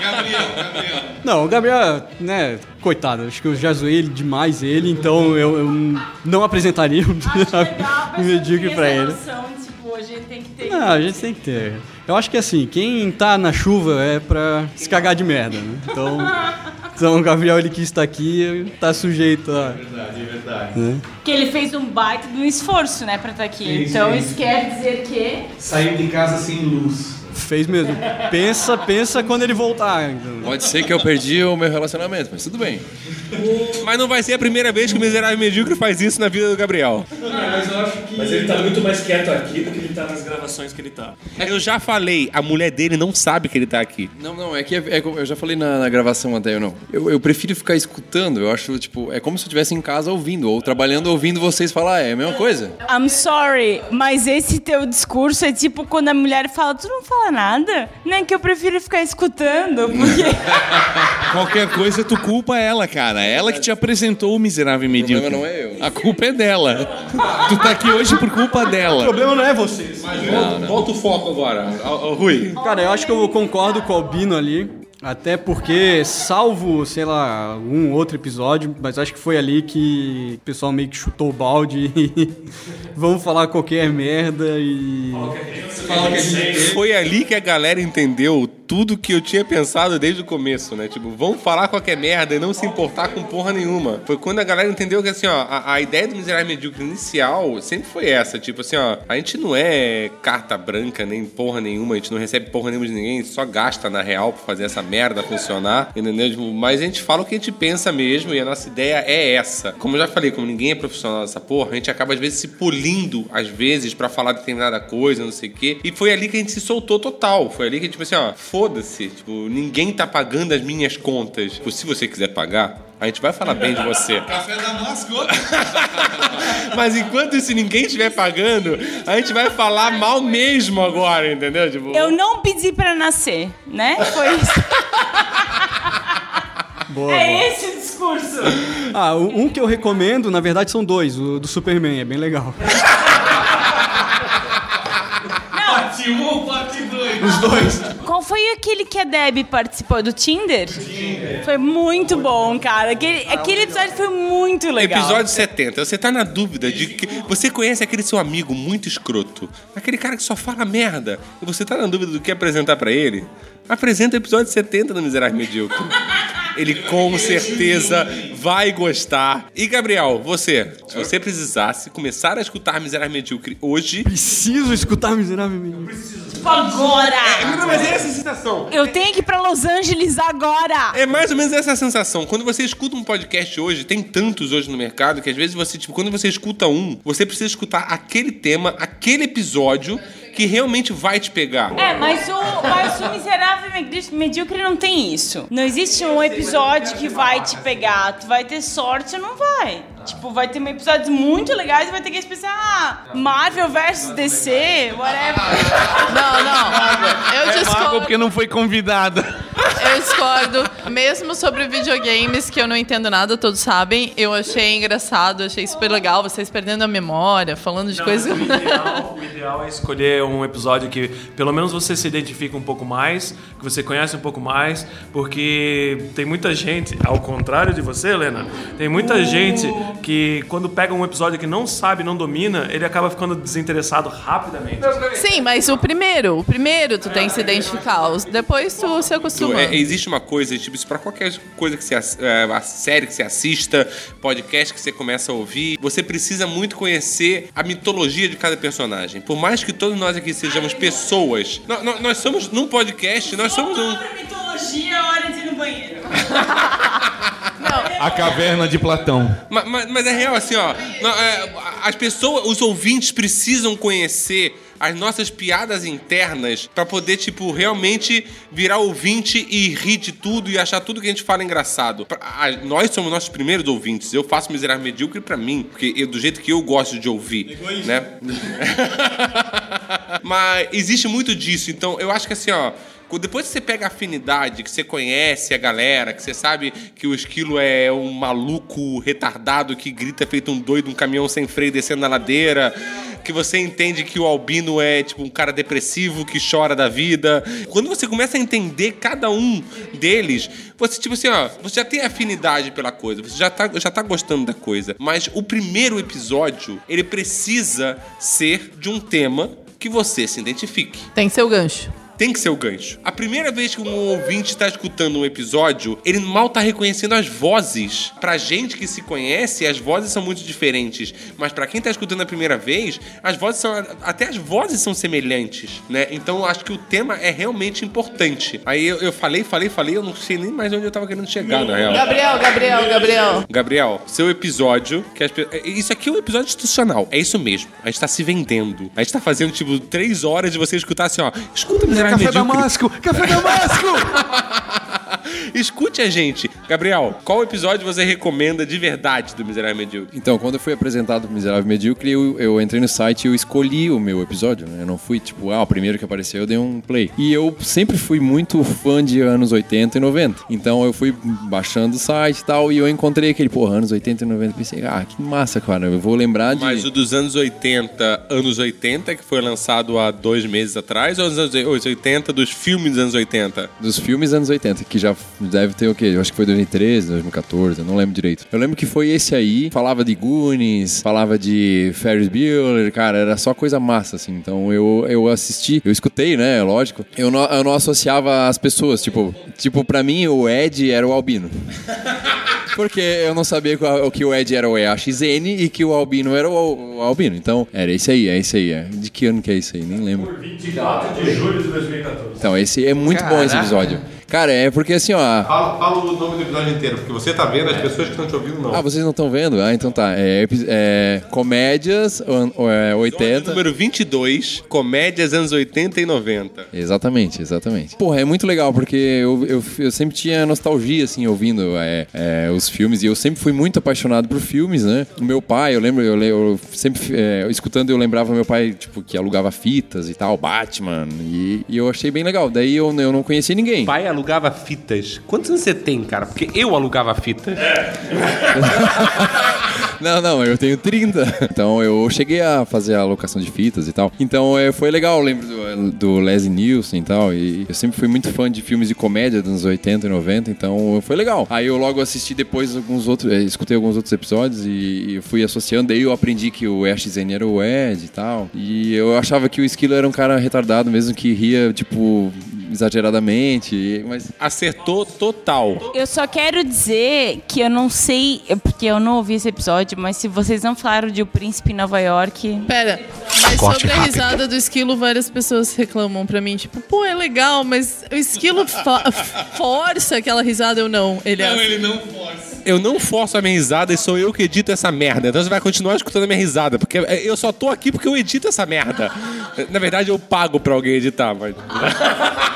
Gabriel, Gabriel. Não, o Gabriel, né, coitado, acho que eu já zoei ele demais ele, então eu, eu não apresentaria o medíocre pra ele. tipo, a gente tem que ter. Não, a gente tem que ter. Eu acho que assim, quem tá na chuva é pra se cagar de merda, né? Então, então o Gabriel, ele que está aqui, tá sujeito a... Verdade, é verdade. Né? Que ele fez um baita de um esforço, né, pra estar aqui. Sim, então sim. isso quer dizer que. Saiu de casa sem luz. Fez mesmo. Pensa, pensa quando ele voltar. Pode ser que eu perdi o meu relacionamento, mas tudo bem. Mas não vai ser a primeira vez que o Miserável e Medíocre faz isso na vida do Gabriel. Mas eu acho que. Mas ele tá muito mais quieto aqui do que tá nas gravações que ele tá. Eu já falei, a mulher dele não sabe que ele tá aqui. Não, não, é que é- é eu já falei na, na gravação até, eu não. Eu, eu prefiro ficar escutando, eu acho, tipo, é como se eu estivesse em casa ouvindo, ou trabalhando ouvindo vocês falar, é a mesma coisa. I'm sorry, mas esse teu discurso é tipo quando a mulher fala, tu não fala nada? Não é que eu prefiro ficar escutando, porque. Qualquer coisa tu culpa ela, cara. Ela que te apresentou o miserável e medíocre. problema não é eu. A culpa é dela. tu tá aqui hoje por culpa O dela. problema não é vocês. Volta, volta o foco agora, Rui. Cara, eu acho que eu concordo com o Albino ali. Até porque, salvo, sei lá, algum outro episódio, mas acho que foi ali que o pessoal meio que chutou o balde e vamos falar qualquer merda e. Foi ali que a galera entendeu tudo que eu tinha pensado desde o começo, né? Tipo, vamos falar qualquer merda e não se importar com porra nenhuma. Foi quando a galera entendeu que, assim, ó, a, a ideia do Miserável Medíocre inicial sempre foi essa. Tipo assim, ó, a gente não é carta branca nem porra nenhuma, a gente não recebe porra nenhuma de ninguém, só gasta na real pra fazer essa merda funcionar, entendeu? Tipo, mas a gente fala o que a gente pensa mesmo e a nossa ideia é essa. Como eu já falei, como ninguém é profissional dessa porra, a gente acaba às vezes se polindo, às vezes, pra falar determinada coisa, não sei o quê. E foi ali que a gente se soltou total. Foi ali que, tipo assim, ó, foda-se. Tipo, ninguém tá pagando as minhas contas. Tipo, se você quiser pagar, a gente vai falar bem de você. Café da Masco. Mas enquanto isso ninguém estiver pagando, a gente vai falar mal mesmo agora, entendeu? Tipo, Eu não pedi pra nascer, né? Foi isso. Boa, boa. É esse o discurso. Ah, o- um que eu recomendo, na verdade, são dois. O do Superman, é bem legal. Parte 1 ou parte 2? Os dois. Qual foi aquele que a Deb participou do Tinder? Foi muito bom, cara. Aquele, aquele episódio foi muito legal. Episódio 70. Você tá na dúvida de que. Você conhece aquele seu amigo muito escroto, aquele cara que só fala merda, e você tá na dúvida do que apresentar pra ele? Apresenta o episódio 70 do Miserável Medíocre. Ele com certeza vai gostar. E Gabriel, você, se você precisasse começar a escutar Miserável Medíocre hoje. Preciso escutar Miserável Menino. Tipo, agora! Não, mas é essa a sensação. Eu tenho que ir pra Los Angeles agora! É mais ou menos essa sensação. Quando você escuta um podcast hoje, tem tantos hoje no mercado que às vezes você, tipo, quando você escuta um, você precisa escutar aquele tema, aquele episódio que realmente vai te pegar. É, mas o, mas o Miserável e Medí- Medíocre não tem isso. Não existe um episódio que vai te pegar. Tu vai ter sorte ou não vai. Tipo, vai ter episódios muito legais e vai ter que pensar, ah, Marvel versus DC, whatever. Não, não. Eu É discordo. porque não foi convidada. Eu discordo. Mesmo sobre videogames, que eu não entendo nada, todos sabem. Eu achei engraçado, achei super legal. Vocês perdendo a memória, falando de coisas. O ideal, o ideal é escolher um episódio que pelo menos você se identifica um pouco mais, que você conhece um pouco mais, porque tem muita gente, ao contrário de você, Helena, tem muita gente que quando pega um episódio que não sabe, não domina, ele acaba ficando desinteressado rapidamente. Sim, mas o primeiro, o primeiro tu tem que se identificar. Os- Depois tu se acostuma. É, existe uma coisa, tipo, isso pra qualquer coisa que você ass- é, a série que você assista, podcast que você começa a ouvir, você precisa muito conhecer a mitologia de cada personagem. Por mais que todos nós aqui sejamos pessoas, nó- nó- nós, somos num podcast, nós somos um. mitologia, hora de ir no banheiro. A caverna de Platão. Ma- ma- Mas, é real, assim, ó. é, As pessoas, os ouvintes precisam conhecer as nossas piadas internas pra poder, tipo, realmente virar ouvinte e rir de tudo e achar tudo que a gente fala engraçado. Pra- a- nós somos nossos primeiros ouvintes. Eu faço Miserável Medíocre pra mim, porque eu- do jeito que eu gosto de ouvir, né? Mas existe muito disso, então eu acho que assim, ó. Depois que você pega a afinidade, que você conhece a galera, que você sabe que o esquilo é um maluco retardado que grita feito um doido, um caminhão sem freio descendo na ladeira, que você entende que o albino é tipo um cara depressivo que chora da vida. Quando você começa a entender cada um deles, você, tipo assim, ó, você já tem afinidade pela coisa, você já tá, já tá gostando da coisa. Mas o primeiro episódio, ele precisa ser de um tema que você se identifique. Tem seu gancho. Tem que ser o gancho. A primeira vez que um ouvinte está escutando um episódio, ele mal tá reconhecendo as vozes. Pra gente que se conhece, as vozes são muito diferentes. Mas pra quem tá escutando a primeira vez, as vozes são. Até as vozes são semelhantes, né? Então eu acho que o tema é realmente importante. Aí eu, eu falei, falei, falei, eu não sei nem mais onde eu tava querendo chegar, na real. Gabriel, Gabriel, Gabriel. Gabriel, seu episódio, que as isso aqui é um episódio institucional. É isso mesmo. A gente tá se vendendo. A gente tá fazendo, tipo, três horas de você escutar assim, ó. Escuta Café Medíocre. Damasco! Café Damasco! Escute a gente. Gabriel, qual episódio você recomenda de verdade do Miserável Medíocre? Então, quando eu fui apresentado pro Miserável Medíocre, eu, eu entrei no site e eu escolhi o meu episódio, né? Eu não fui, tipo, ah, o primeiro que apareceu eu dei um play. E eu sempre fui muito fã de anos 80 e 90. Então eu fui baixando o site e tal, e eu encontrei aquele, porra, anos 80 e 90. Pensei, ah, que massa, cara, eu vou lembrar de... Mas o dos anos 80, anos 80, que foi lançado há dois meses atrás, ou os anos 80 dos filmes dos anos 80? Dos filmes anos 80, que já deve ter o quê? Eu acho que foi 2013, 2014, eu não lembro direito. Eu lembro que foi esse aí, falava de Goonies, falava de Ferris Bueller, cara, era só coisa massa, assim. Então eu, eu assisti, eu escutei, né, lógico. Eu não, eu não associava as pessoas, tipo, tipo, pra mim o Ed era o Albino. Porque eu não sabia que o- que o Ed era o EAXN e que o Albino era o, Albino. Então, era esse aí, é esse aí. É. De que ano que é esse aí? Nem lembro. 24 de julho de 2014. Então, esse é muito bom esse Caraca. episódio. Cara, é porque assim, ó. Fala, fala o nome do episódio inteiro, porque você tá vendo, as pessoas que estão te ouvindo não. Ah, vocês não estão vendo? Ah, então tá. É, é, comédias an- é, 80. Número 22, comédias anos 80 e 90. Exatamente, exatamente. Porra, é muito legal, porque eu, eu, eu sempre tinha nostalgia, assim, ouvindo é, é, os filmes, e eu sempre fui muito apaixonado por filmes, né? O meu pai, eu lembro, eu, eu sempre, é, escutando, eu lembrava meu pai, tipo, que alugava fitas e tal, Batman, e, e eu achei bem legal. Daí eu, eu não conhecia ninguém. Pai alugava fitas. Quantos anos você tem, cara? Porque eu alugava fitas. Não, não, eu tenho 30. Então eu cheguei a fazer a alocação de fitas e tal. Então é, foi legal, eu lembro do, do Leslie Nielsen e tal. E eu sempre fui muito fã de filmes de comédia dos anos 80 e 90, então foi legal. Aí eu logo assisti depois alguns outros, eh, escutei alguns outros episódios e, e fui associando. Daí eu aprendi que o Ash Zen era o Ed e tal. E eu achava que o Esquilo era um cara retardado mesmo que ria, tipo, exageradamente. Mas Acertou total. Eu só quero dizer que eu não sei, porque eu não ouvi esse episódio, mas se vocês não falaram de O Príncipe em Nova York. Pera, mas Corte sobre a rápido. risada do esquilo, várias pessoas reclamam pra mim, tipo, pô, é legal, mas o esquilo força aquela risada, eu não. Ele é assim. não força. Eu não forço a minha risada e sou eu que edito essa merda. Então você vai continuar escutando a minha risada. Porque eu só tô aqui porque eu edito essa merda. Na verdade, eu pago pra alguém editar, mas.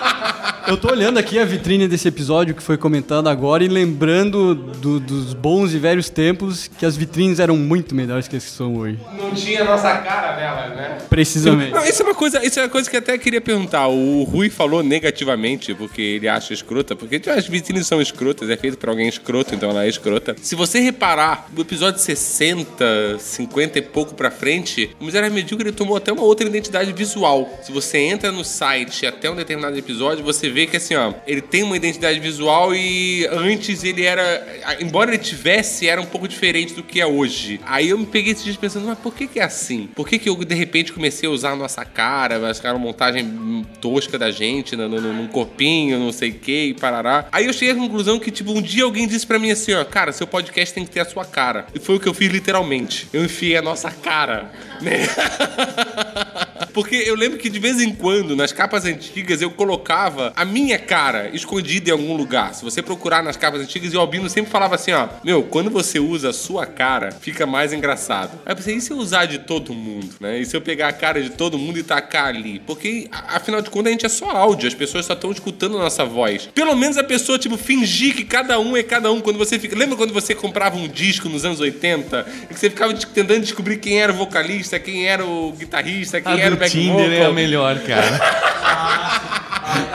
Eu tô olhando aqui a vitrine desse episódio que foi comentado agora e lembrando do- dos bons e velhos tempos que as vitrines eram muito melhores que as que são hoje. Não tinha nossa cara nela, né? Precisamente. Não, isso é uma coisa, isso é uma coisa que eu até queria perguntar. O Rui falou negativamente, porque ele acha escrota, porque as vitrines são escrotas, é feito pra alguém escroto, então ela é escrota. Se você reparar, do episódio 60, 50 e pouco pra frente, o Miserável Medíocre tomou até uma outra identidade visual. Se você entra no site até um determinado episódio, você vê que assim, ó, ele tem uma identidade visual e antes ele era, embora ele tivesse, era um pouco diferente do que é hoje. Aí eu me peguei esses dias pensando, mas por que que é assim? Por que que eu de repente comecei a usar a nossa cara, vai ficar uma montagem tosca da gente, no, no, num corpinho, não sei o que, e parará. Aí eu cheguei à conclusão que, tipo, um dia alguém disse pra mim assim, ó, cara, seu podcast tem que ter a sua cara. E foi o que eu fiz literalmente. Eu enfiei a nossa cara, né? Porque eu lembro que de vez em quando, nas capas antigas, eu colocava a minha cara escondida em algum lugar. Se você procurar nas capas antigas, e o Albino sempre falava assim, ó, meu, quando você usa a sua cara, fica mais engraçado. Aí eu pensei, e se eu usar de todo mundo, né? E se eu pegar a cara de todo mundo e tacar ali? Porque, afinal de contas, a gente é só áudio, as pessoas só estão escutando a nossa voz. Pelo menos a pessoa, tipo, fingir que cada um é cada um. Quando você fica. Lembra quando você comprava um disco nos anos 80? E que você ficava tentando descobrir quem era o vocalista, quem era o guitarrista, quem A era o back Tinder vocal. é a melhor, cara.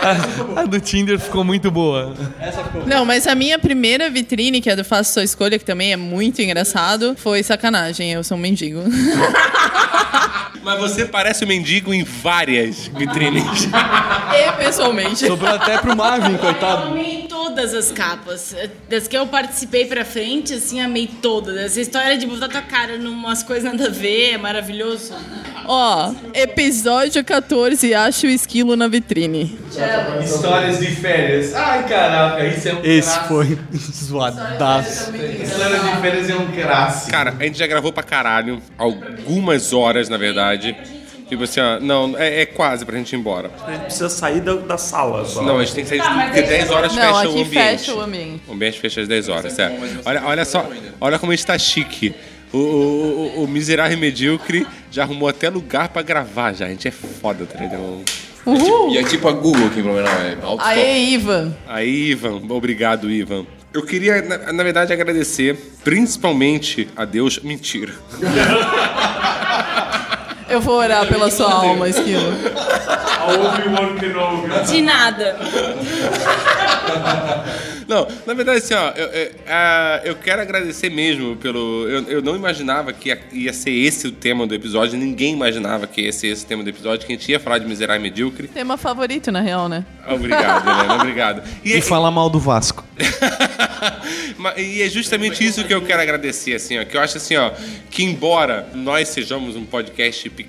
A, a do Tinder ficou muito boa. Não, mas a minha primeira vitrine, que é do Faça Sua Escolha, que também é muito engraçado, foi sacanagem. Eu sou um mendigo. Mas você parece um mendigo em várias vitrines. Eu, pessoalmente. Sobrou até pro Marvin, Eu coitado. amei todas as capas. Das que eu participei pra frente, assim, amei todas. Essa história de botar tua cara numas coisas nada a ver é maravilhoso. Ó, episódio 14, acho o esquilo na vitrine. Histórias de férias. Ai, caraca, isso é um Esse clássico. foi zoadaço. Histórias de férias é um clássico. Cara, a gente já gravou pra caralho. Algumas horas, na verdade. Tipo assim, ó, não, é, é quase pra gente ir embora. A gente precisa sair da, da sala só. Não, a gente tem que sair Tá, de mas porque deixa 10 eu- horas Não, fecha o aqui ambiente. fecha o ambiente. O ambiente fecha às 10 horas, é. Olha, olha só, olha como a gente tá chique. O, o, o, o miserável medíocre já arrumou até lugar pra gravar já. A gente é foda, tá ligado? Uhul! E é tipo a Google aqui, pelo menos. É Aê, Ivan. Aí, Ivan, obrigado, Ivan. Eu queria, na, na verdade, agradecer principalmente a Deus. Mentira. Eu vou orar pela sua alma, esquilo. De nada. Não, na verdade, assim, ó, eu, eu, ah, eu quero agradecer mesmo pelo. Eu, eu não imaginava que ia, ia ser esse o tema do episódio, ninguém imaginava que ia ser esse o tema do episódio, que a gente ia falar de miserável e medíocre. Tema favorito, na real, né? Obrigado, Helena, obrigado. E falar mal do Vasco. E é justamente isso que eu quero agradecer, assim, ó. Que eu acho assim, ó, que embora nós sejamos um podcast pequeno,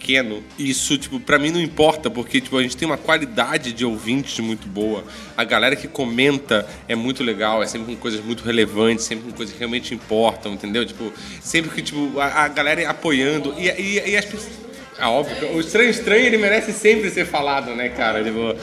isso, tipo, pra mim não importa, porque, tipo, a gente tem uma qualidade de ouvintes muito boa. A galera que comenta é muito legal, é sempre com coisas muito relevantes, sempre com coisas que realmente importam, entendeu? Tipo, sempre que, tipo, a, a galera apoiando. E, e, e as pessoas. É óbvio, o estranho estranho ele merece sempre ser falado, né, cara? Tipo,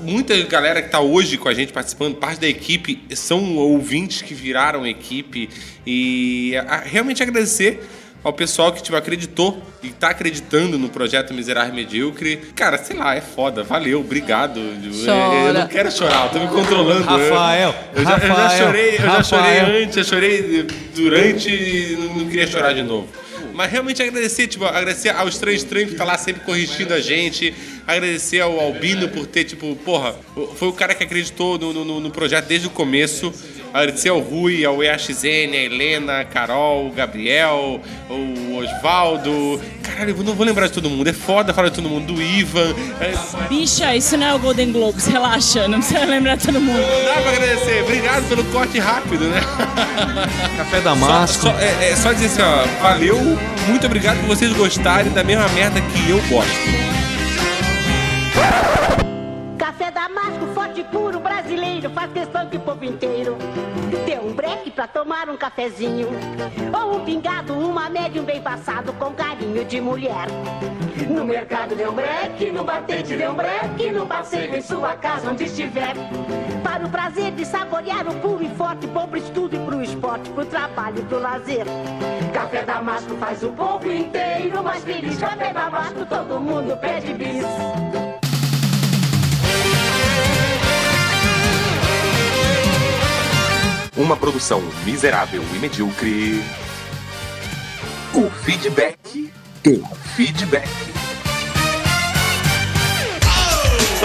muita galera que tá hoje com a gente participando, parte da equipe, são ouvintes que viraram equipe e realmente agradecer ao pessoal que tipo, acreditou e tá acreditando no projeto Miserável Medíocre. Cara, sei lá, é foda. Valeu, obrigado. Eu- Eu Chora. não quero chorar, eu tô me controlando. Rafael, eu já, eu já Rafael, chorei, eu já Rafael. chorei antes, eu chorei durante e não, não queria chorar de novo. Mas realmente agradecer, tipo, agradecer ao Estranho Estranho que tá lá sempre corrigindo a gente. Agradecer ao Albino por ter, tipo, porra, foi o cara que acreditou no, no- no projeto desde o começo. Agradecer ao Rui, ao EAXN, a Helena, a Carol, o Gabriel, o Osvaldo. Caralho, eu não vou lembrar de todo mundo. É foda falar de todo mundo. Do Ivan. É, Bicha, isso não é o Golden Globes, relaxa, não precisa lembrar todo mundo. dá pra agradecer. Obrigado pelo corte rápido, né? Café da Só, só- é, é só dizer assim, ó, valeu, muito obrigado por vocês gostarem da mesma merda que eu gosto. Brasileiro, faz questão que o povo inteiro dê um break pra tomar um cafezinho. Ou um pingado, uma média, um bem passado com carinho de mulher. No mercado dê um break, no batente dê um break, no passeio em sua casa onde estiver. Para o prazer de saborear o puro e forte, bom pro estudo e pro esporte, pro trabalho e pro lazer. Café Damasco faz o povo inteiro mais feliz. Café Damasco, todo mundo pede bis. Uma produção miserável e medíocre. O feedback. O feedback.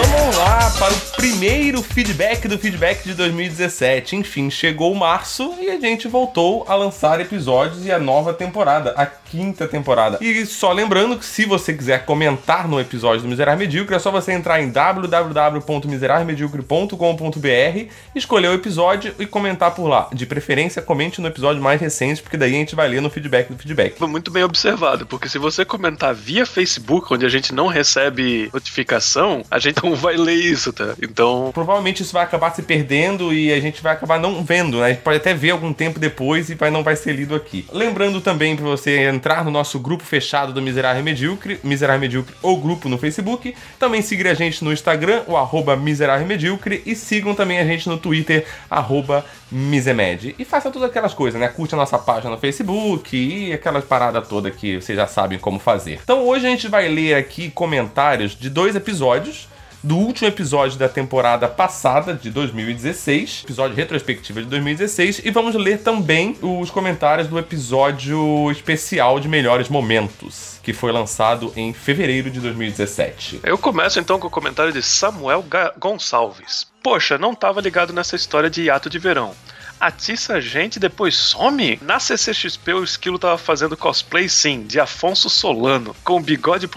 Vamos lá para o primeiro feedback do feedback de 2017. Enfim, chegou março e a gente voltou a lançar episódios e a nova temporada, a quinta temporada. E só lembrando que se você quiser comentar no episódio do Miserável Medíocre, é só você entrar em www.miserávelmedíocre.com.br, escolher o episódio e comentar por lá. De preferência, comente no episódio mais recente, porque daí a gente vai ler no feedback do feedback. Muito bem observado, porque se você comentar via Facebook, onde a gente não recebe notificação, a gente vai ler isso, tá? Então. Provavelmente isso vai acabar se perdendo e a gente vai acabar não vendo, né? A gente pode até ver algum tempo depois e vai, não vai ser lido aqui. Lembrando também para você entrar no nosso grupo fechado do Miserável Medíocre, Miserável Medíocre ou grupo no Facebook. Também seguir a gente no Instagram, o arroba Miserável Medíocre. E sigam também a gente no Twitter, arroba Misemed. E faça todas aquelas coisas, né? Curte a nossa página no Facebook e aquelas paradas todas que vocês já sabem como fazer. Então hoje a gente vai ler aqui comentários de dois episódios do último episódio da temporada passada, de 2016, episódio retrospectiva de 2016, e vamos ler também os comentários do episódio especial de melhores momentos, que foi lançado em fevereiro de 2017. Eu começo então com o comentário de Samuel Ga- Gonçalves. Poxa, não tava ligado nessa história de hiato de verão. Atiça a gente depois some? Na CCXP o Esquilo tava fazendo cosplay sim, de Afonso Solano, com bigode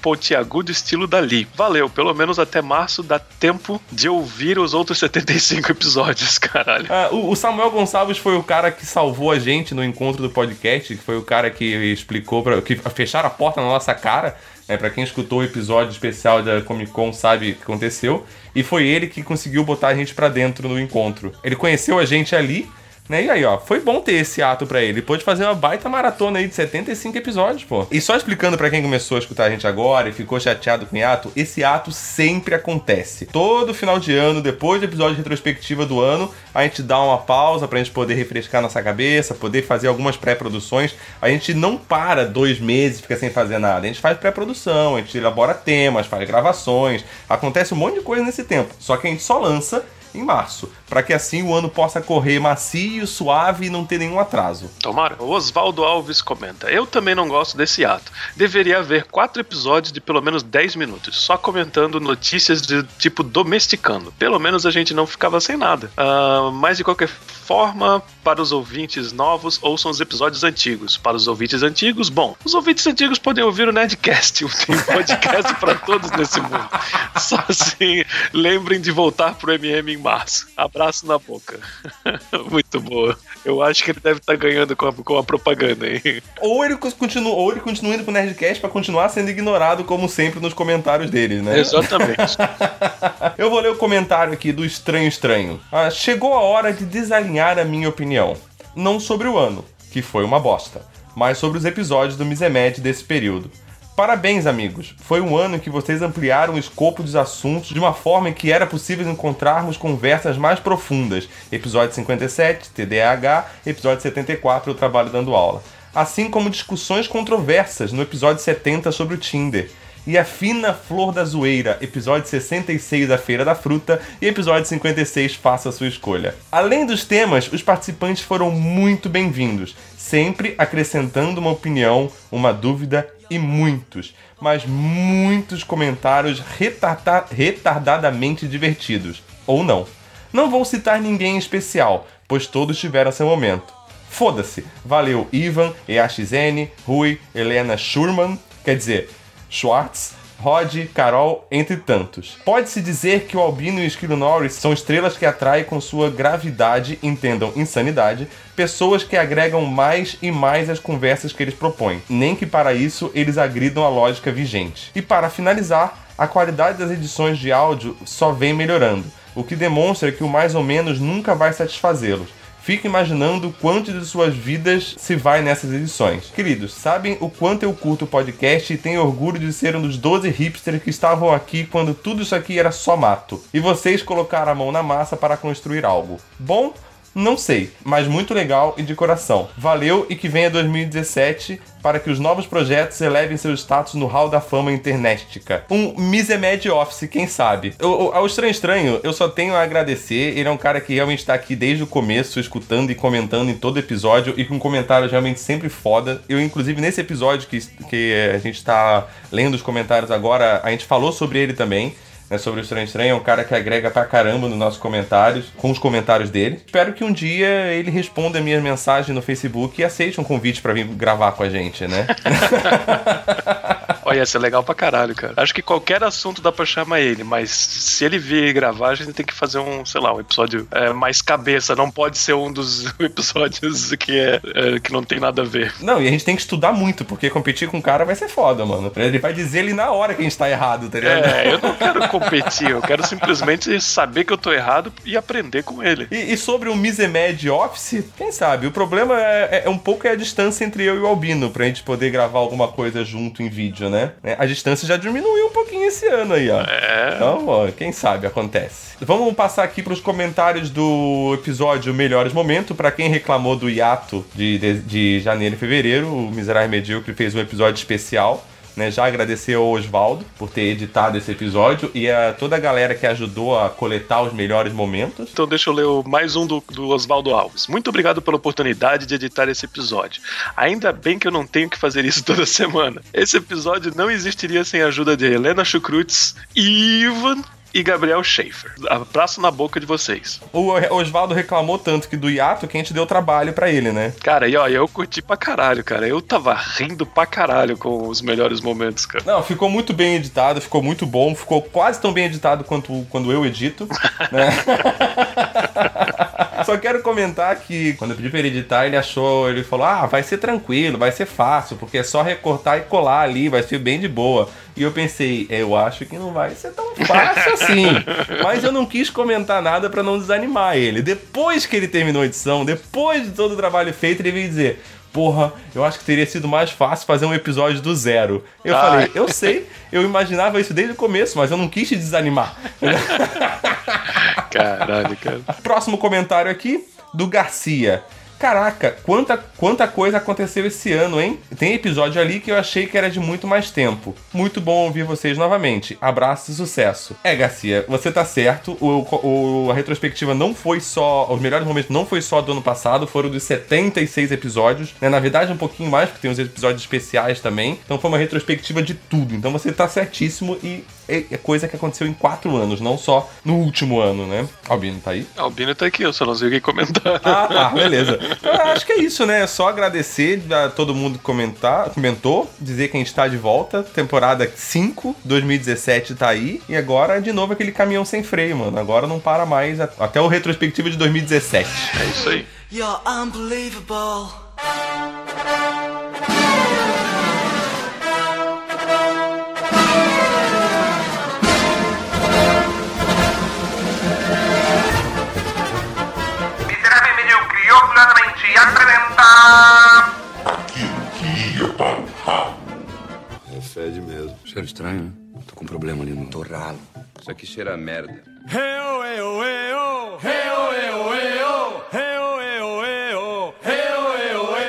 pontiagudo estilo dali. Valeu, pelo menos até março dá tempo de ouvir os outros 75 episódios, caralho. Ah, o o Samuel Gonçalves foi o cara que salvou a gente no encontro do podcast, que foi o cara que explicou, pra, que fecharam a porta na nossa cara. Né, pra quem escutou o episódio especial da Comic Con sabe o que aconteceu. E foi ele que conseguiu botar a gente pra dentro no encontro. Ele conheceu a gente ali, né? E aí, ó, foi bom ter esse ato pra ele. Pôde fazer uma baita maratona aí de 75 episódios, pô. E só explicando pra quem começou a escutar a gente agora e ficou chateado com o ato, esse ato sempre acontece. Todo final de ano, depois do episódio de retrospectiva do ano, a gente dá uma pausa pra gente poder refrescar nossa cabeça, poder fazer algumas pré-produções. A gente não para dois meses fica sem fazer nada. A gente faz pré-produção, a gente elabora temas, faz gravações. Acontece um monte de coisa nesse tempo. Só que a gente só lança em março, para que assim o ano possa correr macio, suave e não ter nenhum atraso. Tomara. O Oswaldo Alves comenta: Eu também não gosto desse ato. Deveria haver quatro episódios de pelo menos 10 minutos, só comentando notícias de tipo domesticando. Pelo menos a gente não ficava sem nada. Ah, mas de qualquer forma, para os ouvintes novos, ouçam os episódios antigos. Para os ouvintes antigos, bom, os ouvintes antigos podem ouvir o Nerdcast. Tem podcast para todos nesse mundo. Só assim, lembrem de voltar pro MM em março. Abraço na boca. Muito boa. Eu acho que ele deve estar ganhando com a, com a propaganda aí. Ou ele continua, ou ele continua indo pro Nerdcast pra continuar sendo ignorado, como sempre, nos comentários deles, né? Exatamente. Eu vou ler o comentário aqui do Estranho Estranho. Ah, chegou a hora de desalinhar a minha opinião. Não sobre o ano, que foi uma bosta, mas sobre os episódios do Misemed desse período. Parabéns, amigos! Foi um ano em que vocês ampliaram o escopo dos assuntos de uma forma em que era possível encontrarmos conversas mais profundas. Episódio 57, TDAH, episódio 74, o trabalho dando aula. Assim como discussões controversas no episódio 70 sobre o Tinder. E a Fina Flor da Zoeira, episódio 66, A Feira da Fruta, e episódio 56, Faça a Sua Escolha. Além dos temas, os participantes foram muito bem-vindos, sempre acrescentando uma opinião, uma dúvida e muitos, mas muitos comentários retarda- retardadamente divertidos. Ou não. Não vou citar ninguém em especial, pois todos tiveram seu momento. Foda-se. Valeu Ivan, EAXN, Rui, Helena Schurman, quer dizer, Schwartz, Rod, Carol, entre tantos. Pode-se dizer que o Albino e o Esquilo Norris são estrelas que atraem com sua gravidade, entendam insanidade, pessoas que agregam mais e mais às conversas que eles propõem, nem que para isso eles agridam a lógica vigente. E para finalizar, a qualidade das edições de áudio só vem melhorando, o que demonstra que o mais ou menos nunca vai satisfazê-los. Fico imaginando quanto de suas vidas se vai nessas edições. Queridos, sabem o quanto eu curto o podcast e tenho orgulho de ser um dos 12 hipsters que estavam aqui quando tudo isso aqui era só mato. E vocês colocaram a mão na massa para construir algo. Bom, não sei, mas muito legal e de coração. Valeu e que venha 2017 para que os novos projetos elevem seu status no hall da fama internetica. Um Misemed Office, quem sabe? O- o- Ao Estranho Estranho, eu só tenho a agradecer. Ele é um cara que realmente está aqui desde o começo, escutando e comentando em todo episódio e com comentários realmente sempre foda. Eu, inclusive, nesse episódio que, que a gente está lendo os comentários agora, a gente falou sobre ele também né, sobre o Estranho Estranho, é um cara que agrega pra caramba nos nossos comentários, com os comentários dele. Espero que um dia ele responda minhas mensagens no Facebook e aceite um convite pra vir gravar com a gente, né? Olha, ia ser legal pra caralho, cara. Acho que qualquer assunto dá pra chamar ele, mas se ele vir gravar, a gente tem que fazer um, sei lá, um episódio é, mais cabeça. Não pode ser um dos episódios que, é, é, que não tem nada a ver. Não, e a gente tem que estudar muito, porque competir com o cara vai ser foda, mano. Ele vai dizer ali na hora que a gente tá errado, tá ligado? É, eu não quero competir, eu quero simplesmente saber que eu tô errado e aprender com ele. E, e sobre o Misemed Office, quem sabe? O problema é, é- é um pouco é a distância entre eu e o Albino, pra gente poder gravar alguma coisa junto em vídeo, né? É, A distância já diminuiu um pouquinho esse ano aí, ó. É. Então, ó, quem sabe acontece. Vamos passar aqui pros comentários do episódio Melhores Momentos. Pra quem reclamou do hiato de, de, de janeiro e fevereiro, o Miserável Medíocre fez um episódio especial. Né, já agradecer ao Oswaldo por ter editado esse episódio e a toda a galera que ajudou a coletar os melhores momentos. Então deixa eu ler mais um do, do Oswaldo Alves. Muito obrigado pela oportunidade de editar esse episódio. Ainda bem que eu não tenho que fazer isso toda semana. Esse episódio não existiria sem a ajuda de Helena Chukrutz, Ivan e Gabriel Schaefer. Abraço na boca de vocês. O Oswaldo reclamou tanto que do hiato que a gente deu trabalho pra ele, né? Cara, e ó, eu curti pra caralho, cara. Eu tava rindo pra caralho com os melhores momentos, cara. Não, ficou muito bem editado, ficou muito bom, ficou quase tão bem editado quanto quando eu edito, né? Só quero comentar que quando eu pedi pra ele editar, ele achou, ele falou: "Ah, vai ser tranquilo, vai ser fácil, porque é só recortar e colar ali, vai ser bem de boa". E eu pensei, eu acho que não vai ser tão fácil assim. Mas eu não quis comentar nada pra não desanimar ele. Depois que ele terminou a edição, depois de todo o trabalho feito, ele veio dizer: Porra, eu acho que teria sido mais fácil fazer um episódio do zero. Eu falei, eu sei, eu imaginava isso desde o começo, mas eu não quis te desanimar. Caralho, cara. Próximo comentário aqui, do Garcia. Caraca, quanta, quanta coisa aconteceu esse ano, hein? Tem episódio ali que eu achei que era de muito mais tempo. Muito bom ouvir vocês novamente. Abraço e sucesso. É, Garcia, você tá certo. O, o- a retrospectiva não foi só. Os melhores momentos não foi só do ano passado, foram dos 76 episódios. Né? Na verdade, um pouquinho mais, porque tem os episódios especiais também. Então foi uma retrospectiva de tudo. Então você tá certíssimo e é é coisa que aconteceu em quatro anos, não só no último ano, né? Albino tá aí? Albino tá aqui, eu só não sei o que comentar. Ah, tá, beleza. Então, eu acho que é isso, né? É só agradecer a todo mundo que comentar, comentou, dizer que a gente tá de volta. Temporada 5, 2017 tá aí. E agora, de novo, aquele caminhão sem freio, mano. Agora não para mais. Até o retrospectivo de 2017. É isso aí. You're unbelievable. Orgulhosamente apresenta... É fede mesmo. Cheiro estranho, né? Tô com um problema ali no torralo. Isso aqui cheira a merda. O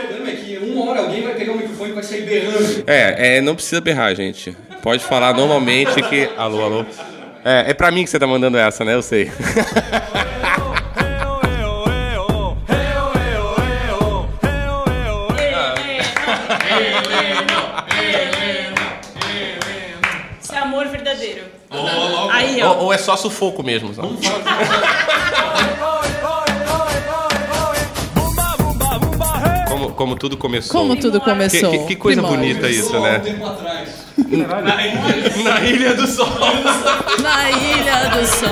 problema é que uma hora alguém vai pegar o microfone e vai sair berrando. É, é, não precisa berrar, gente. Pode falar normalmente que. Alô, alô. É, é pra mim que você tá mandando essa, né? Eu sei. Aí, ou, ó. ou é só sufoco mesmo. Só. Como, como tudo começou. Como tudo começou. Que, que- que coisa Primórdios. bonita isso, né? Na Ilha do Sol. Na Ilha do Sol.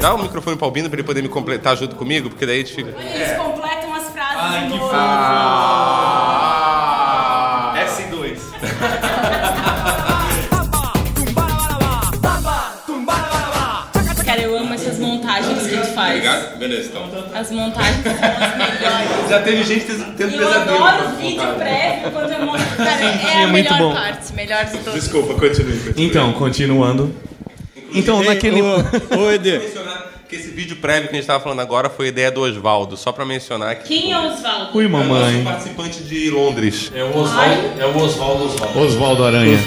Dá o microfone pro Albino pra ele poder me completar junto comigo, porque daí a gente fica. Eles completam as frases Ai, que novo. Ah, As montagens são as melhores. Já teve gente tendo E eu adoro vídeo prévio quando eu monto. Cara, é É a muito melhor bom. parte. Melhor de todas. Desculpa, continue. continue. Então, continuando. Então, naquele. Ô, Ede. Que esse vídeo prévio que a gente tava falando agora foi ideia do Oswaldo, só pra mencionar que. Quem é Osvaldo? Ui, É o nosso mamãe. participante de Londres. É o Oswaldo, é o Oswaldo Oswaldo. Oswaldo Aranha.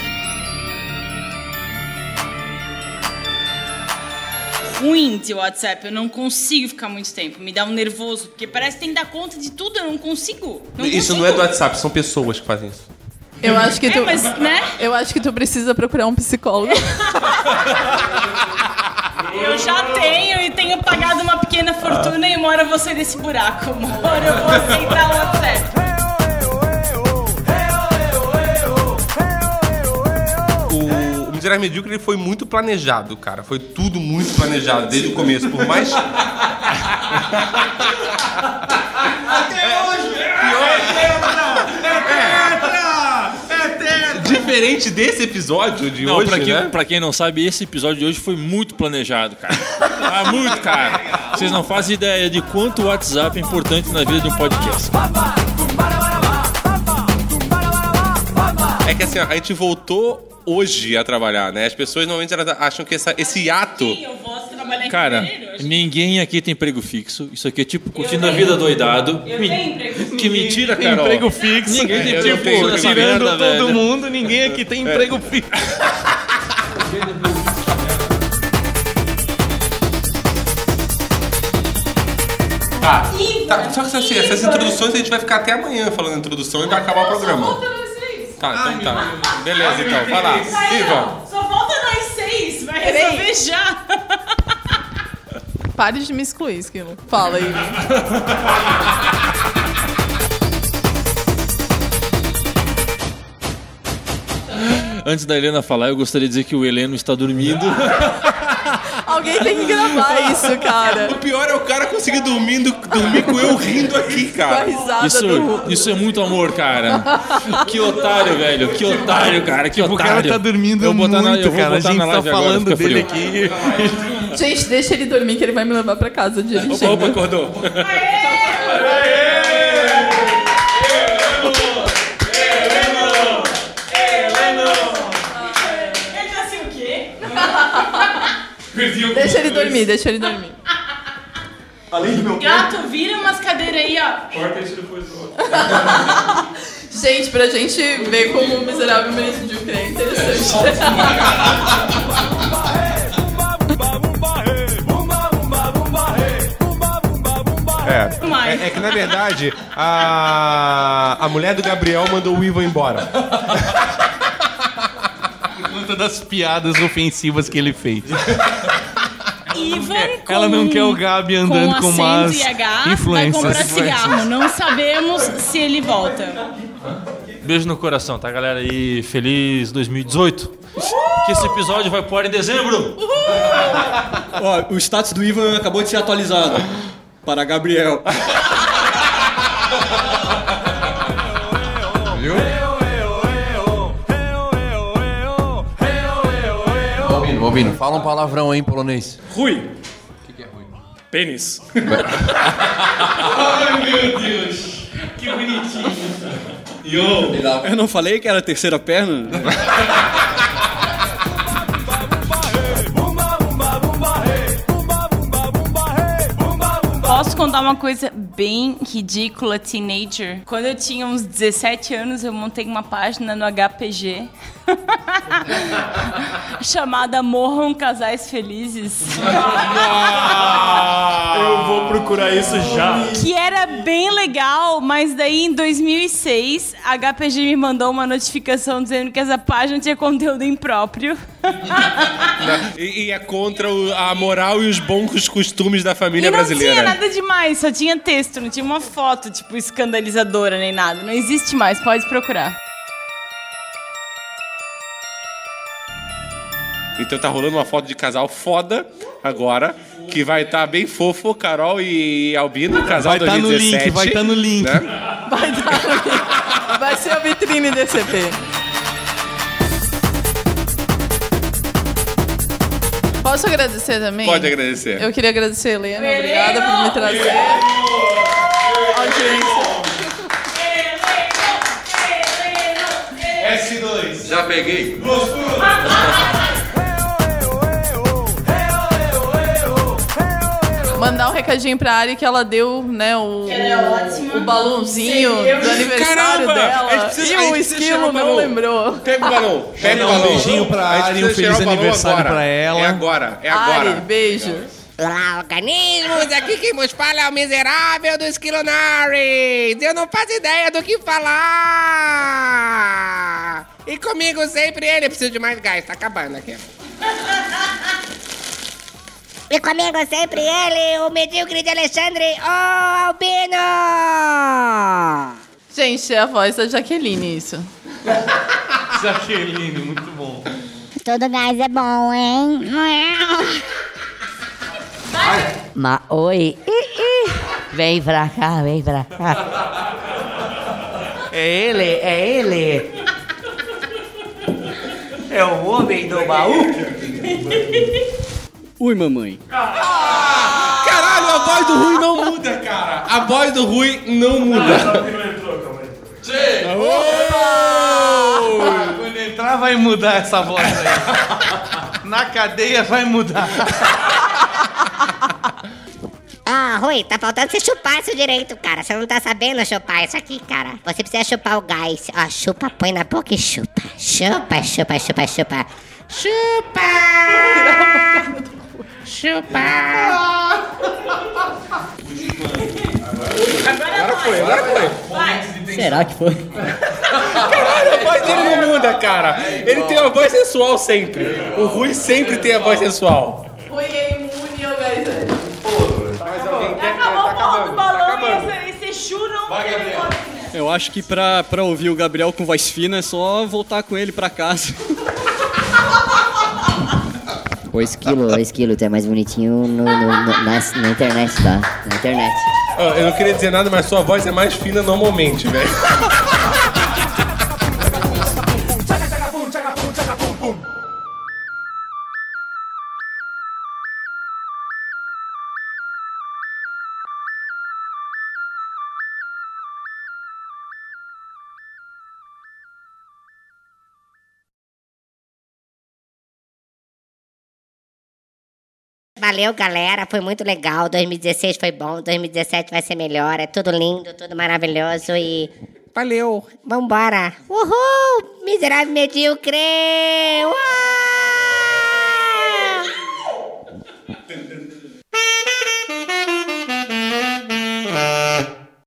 Ruim de WhatsApp. Eu não consigo ficar muito tempo. Me dá um nervoso. Porque parece que tem que dar conta de tudo. Eu não consigo. Não Isso consigo. não é do WhatsApp, são pessoas que fazem isso. Eu acho que É, tu. mas, né? Eu acho que tu precisa procurar um psicólogo. Eu já tenho e tenho pagado uma pequena fortuna e vou sair desse buraco. Uma hora eu vou aceitar o WhatsApp. Considerar Medíocre ele foi muito planejado, cara. Foi tudo muito planejado desde o começo. Por mais. Até hoje! Diferente desse episódio de Não, hoje, pra, quem, né? pra quem não sabe, esse episódio de hoje foi muito planejado, cara. Ah, muito, cara. Vocês não fazem ideia de quanto o WhatsApp é importante na vida de um podcast. É que assim, ó, a gente voltou hoje a trabalhar, né? As pessoas normalmente elas acham que essa- esse ato. Eu posso trabalhar em Cara, fevereiro. ninguém aqui tem emprego fixo. Isso aqui é tipo curtindo a vida doidado. Eu tenho emprego Que mentira, Tem Carol. emprego fixo. Ninguém tem tipo, emprego fixo nessa tirando merda, todo velho. mundo, ninguém aqui tem É. emprego fixo. Ah, tá, só que assim, essas introduções a gente vai ficar até amanhã falando introdução e vai acabar o programa. Tá, então tá. Beleza, então, vai lá. Ivan. Só falta nós seis, vai Peraí. resolver já. Pare de me excluir, Esquilo. Fala aí. Antes da Helena falar, eu gostaria de dizer que o Heleno está dormindo. Alguém tem que gravar isso, cara. O pior é o cara conseguir dormindo, dormir com eu rindo aqui, Com a cara. Isso, do... isso é muito amor, cara. Que otário, velho. Que otário, cara. Que O otário. cara tá dormindo Eu vou botar muito, na, eu vou cara. A botar gente na tá live agora, falando fica dele frio. aqui. Gente, deixa ele dormir que ele vai me levar pra casa dirigindo. Opa, acordou. Ele tá assim o quê? Deixa ele dormir, deixa ele dormir. Além do meu Gato, vira umas cadeiras aí, ó. Corta isso depois do outro. Gente, pra gente ver como o miserável medíocre é interessante. É, é, é que na verdade a, a mulher do Gabriel mandou o Ivan embora. Conta das piadas ofensivas que ele fez. Ivan com, Ela não quer o Gabi andando com, acento umas e influências. vai comprar cigarro. Não sabemos se ele volta. Beijo no coração, tá, galera? E feliz 2018. Que esse episódio vai ar em dezembro. Ó, o status do Ivan acabou de ser atualizado. Para Gabriel. Albino, fala um palavrão aí em polonês. Rui. O que, que é Rui? Pênis. Ai, meu Deus. Que bonitinho. Eu não falei que era a terceira perna? Posso contar uma coisa bem ridícula, teenager? Quando eu tinha uns 17 anos, eu montei uma página no HPG chamada Morram Casais Felizes. Eu vou procurar isso já. Que era bem legal, mas daí em 2006 a HPG me mandou uma notificação dizendo que essa página tinha conteúdo impróprio. E, e é contra o- a moral e os bons costumes da família e não brasileira. tinha nada demais, só tinha texto, não tinha uma foto, tipo, escandalizadora nem nada. Não existe mais, pode procurar. Então tá rolando uma foto de casal foda agora, que vai estar bem fofo, Carol e Albino, casal Vai tá no 2017. link, vai tá no link. né? Vai, dar... vai ser a vitrine desse Posso agradecer também? Pode agradecer. Eu queria agradecer a Helena, obrigada por me trazer. Audiência. S2. Já peguei. Mandar um recadinho pra Ari que ela deu, né, o, é o balãozinho do aniversário Caramba! Dela. precisa- e o precisa esquilo não balão. lembrou. Pega o balão, pega o Mandar um balão. beijinho pra Ari, um precisa feliz o balão aniversário agora. pra ela. É agora, é agora. Ari, beijo. Olá, organismos! Aqui quem vos fala é o miserável do Esquilonares! Eu não faço ideia do que falar! E comigo sempre ele, preciso de mais gás, tá acabando aqui. E comigo sempre ele, o medíocre de Alexandre, o Albino! Gente, é a voz da Jaqueline, isso. Jaqueline, muito bom. Todo gás é bom, hein? Ma oi. Ih, ih. Vem pra cá, vem pra cá. É ele, é ele. É o homem do baú. Ui, mamãe. Caralho, a voz do Rui não muda, cara. A voz do Rui não muda. Quando entrar vai mudar essa voz aí. Na cadeia vai mudar. Ah, Rui, tá faltando você chupar isso direito, cara. Você não tá sabendo chupar isso aqui, cara. Você precisa chupar o gás. Ó, chupa, põe na boca e chupa. Chupa, chupa, chupa, chupa. Chupa! Chupa! Agora foi, agora foi. Será que foi? Caralho, a voz dele não muda, cara. Ele tem uma voz sensual sempre. O Rui sempre tem a voz sensual. Rui é imune ao gás hélio. Acabou o ponto do balão e esse, esse chu não Eu acho que pra, pra ouvir o Gabriel com voz fina é só voltar com ele pra casa. O esquilo, o esquilo, tu é mais bonitinho no, no- no- na, na internet, tá? Na internet. Eu não queria dizer nada, mas sua voz é mais fina normalmente, velho. Valeu, galera. Foi muito legal. 2016 foi bom. 2017 vai ser melhor. É tudo lindo, tudo maravilhoso e. Valeu! Vambora! Uhul! Miserável medíocre! Uau!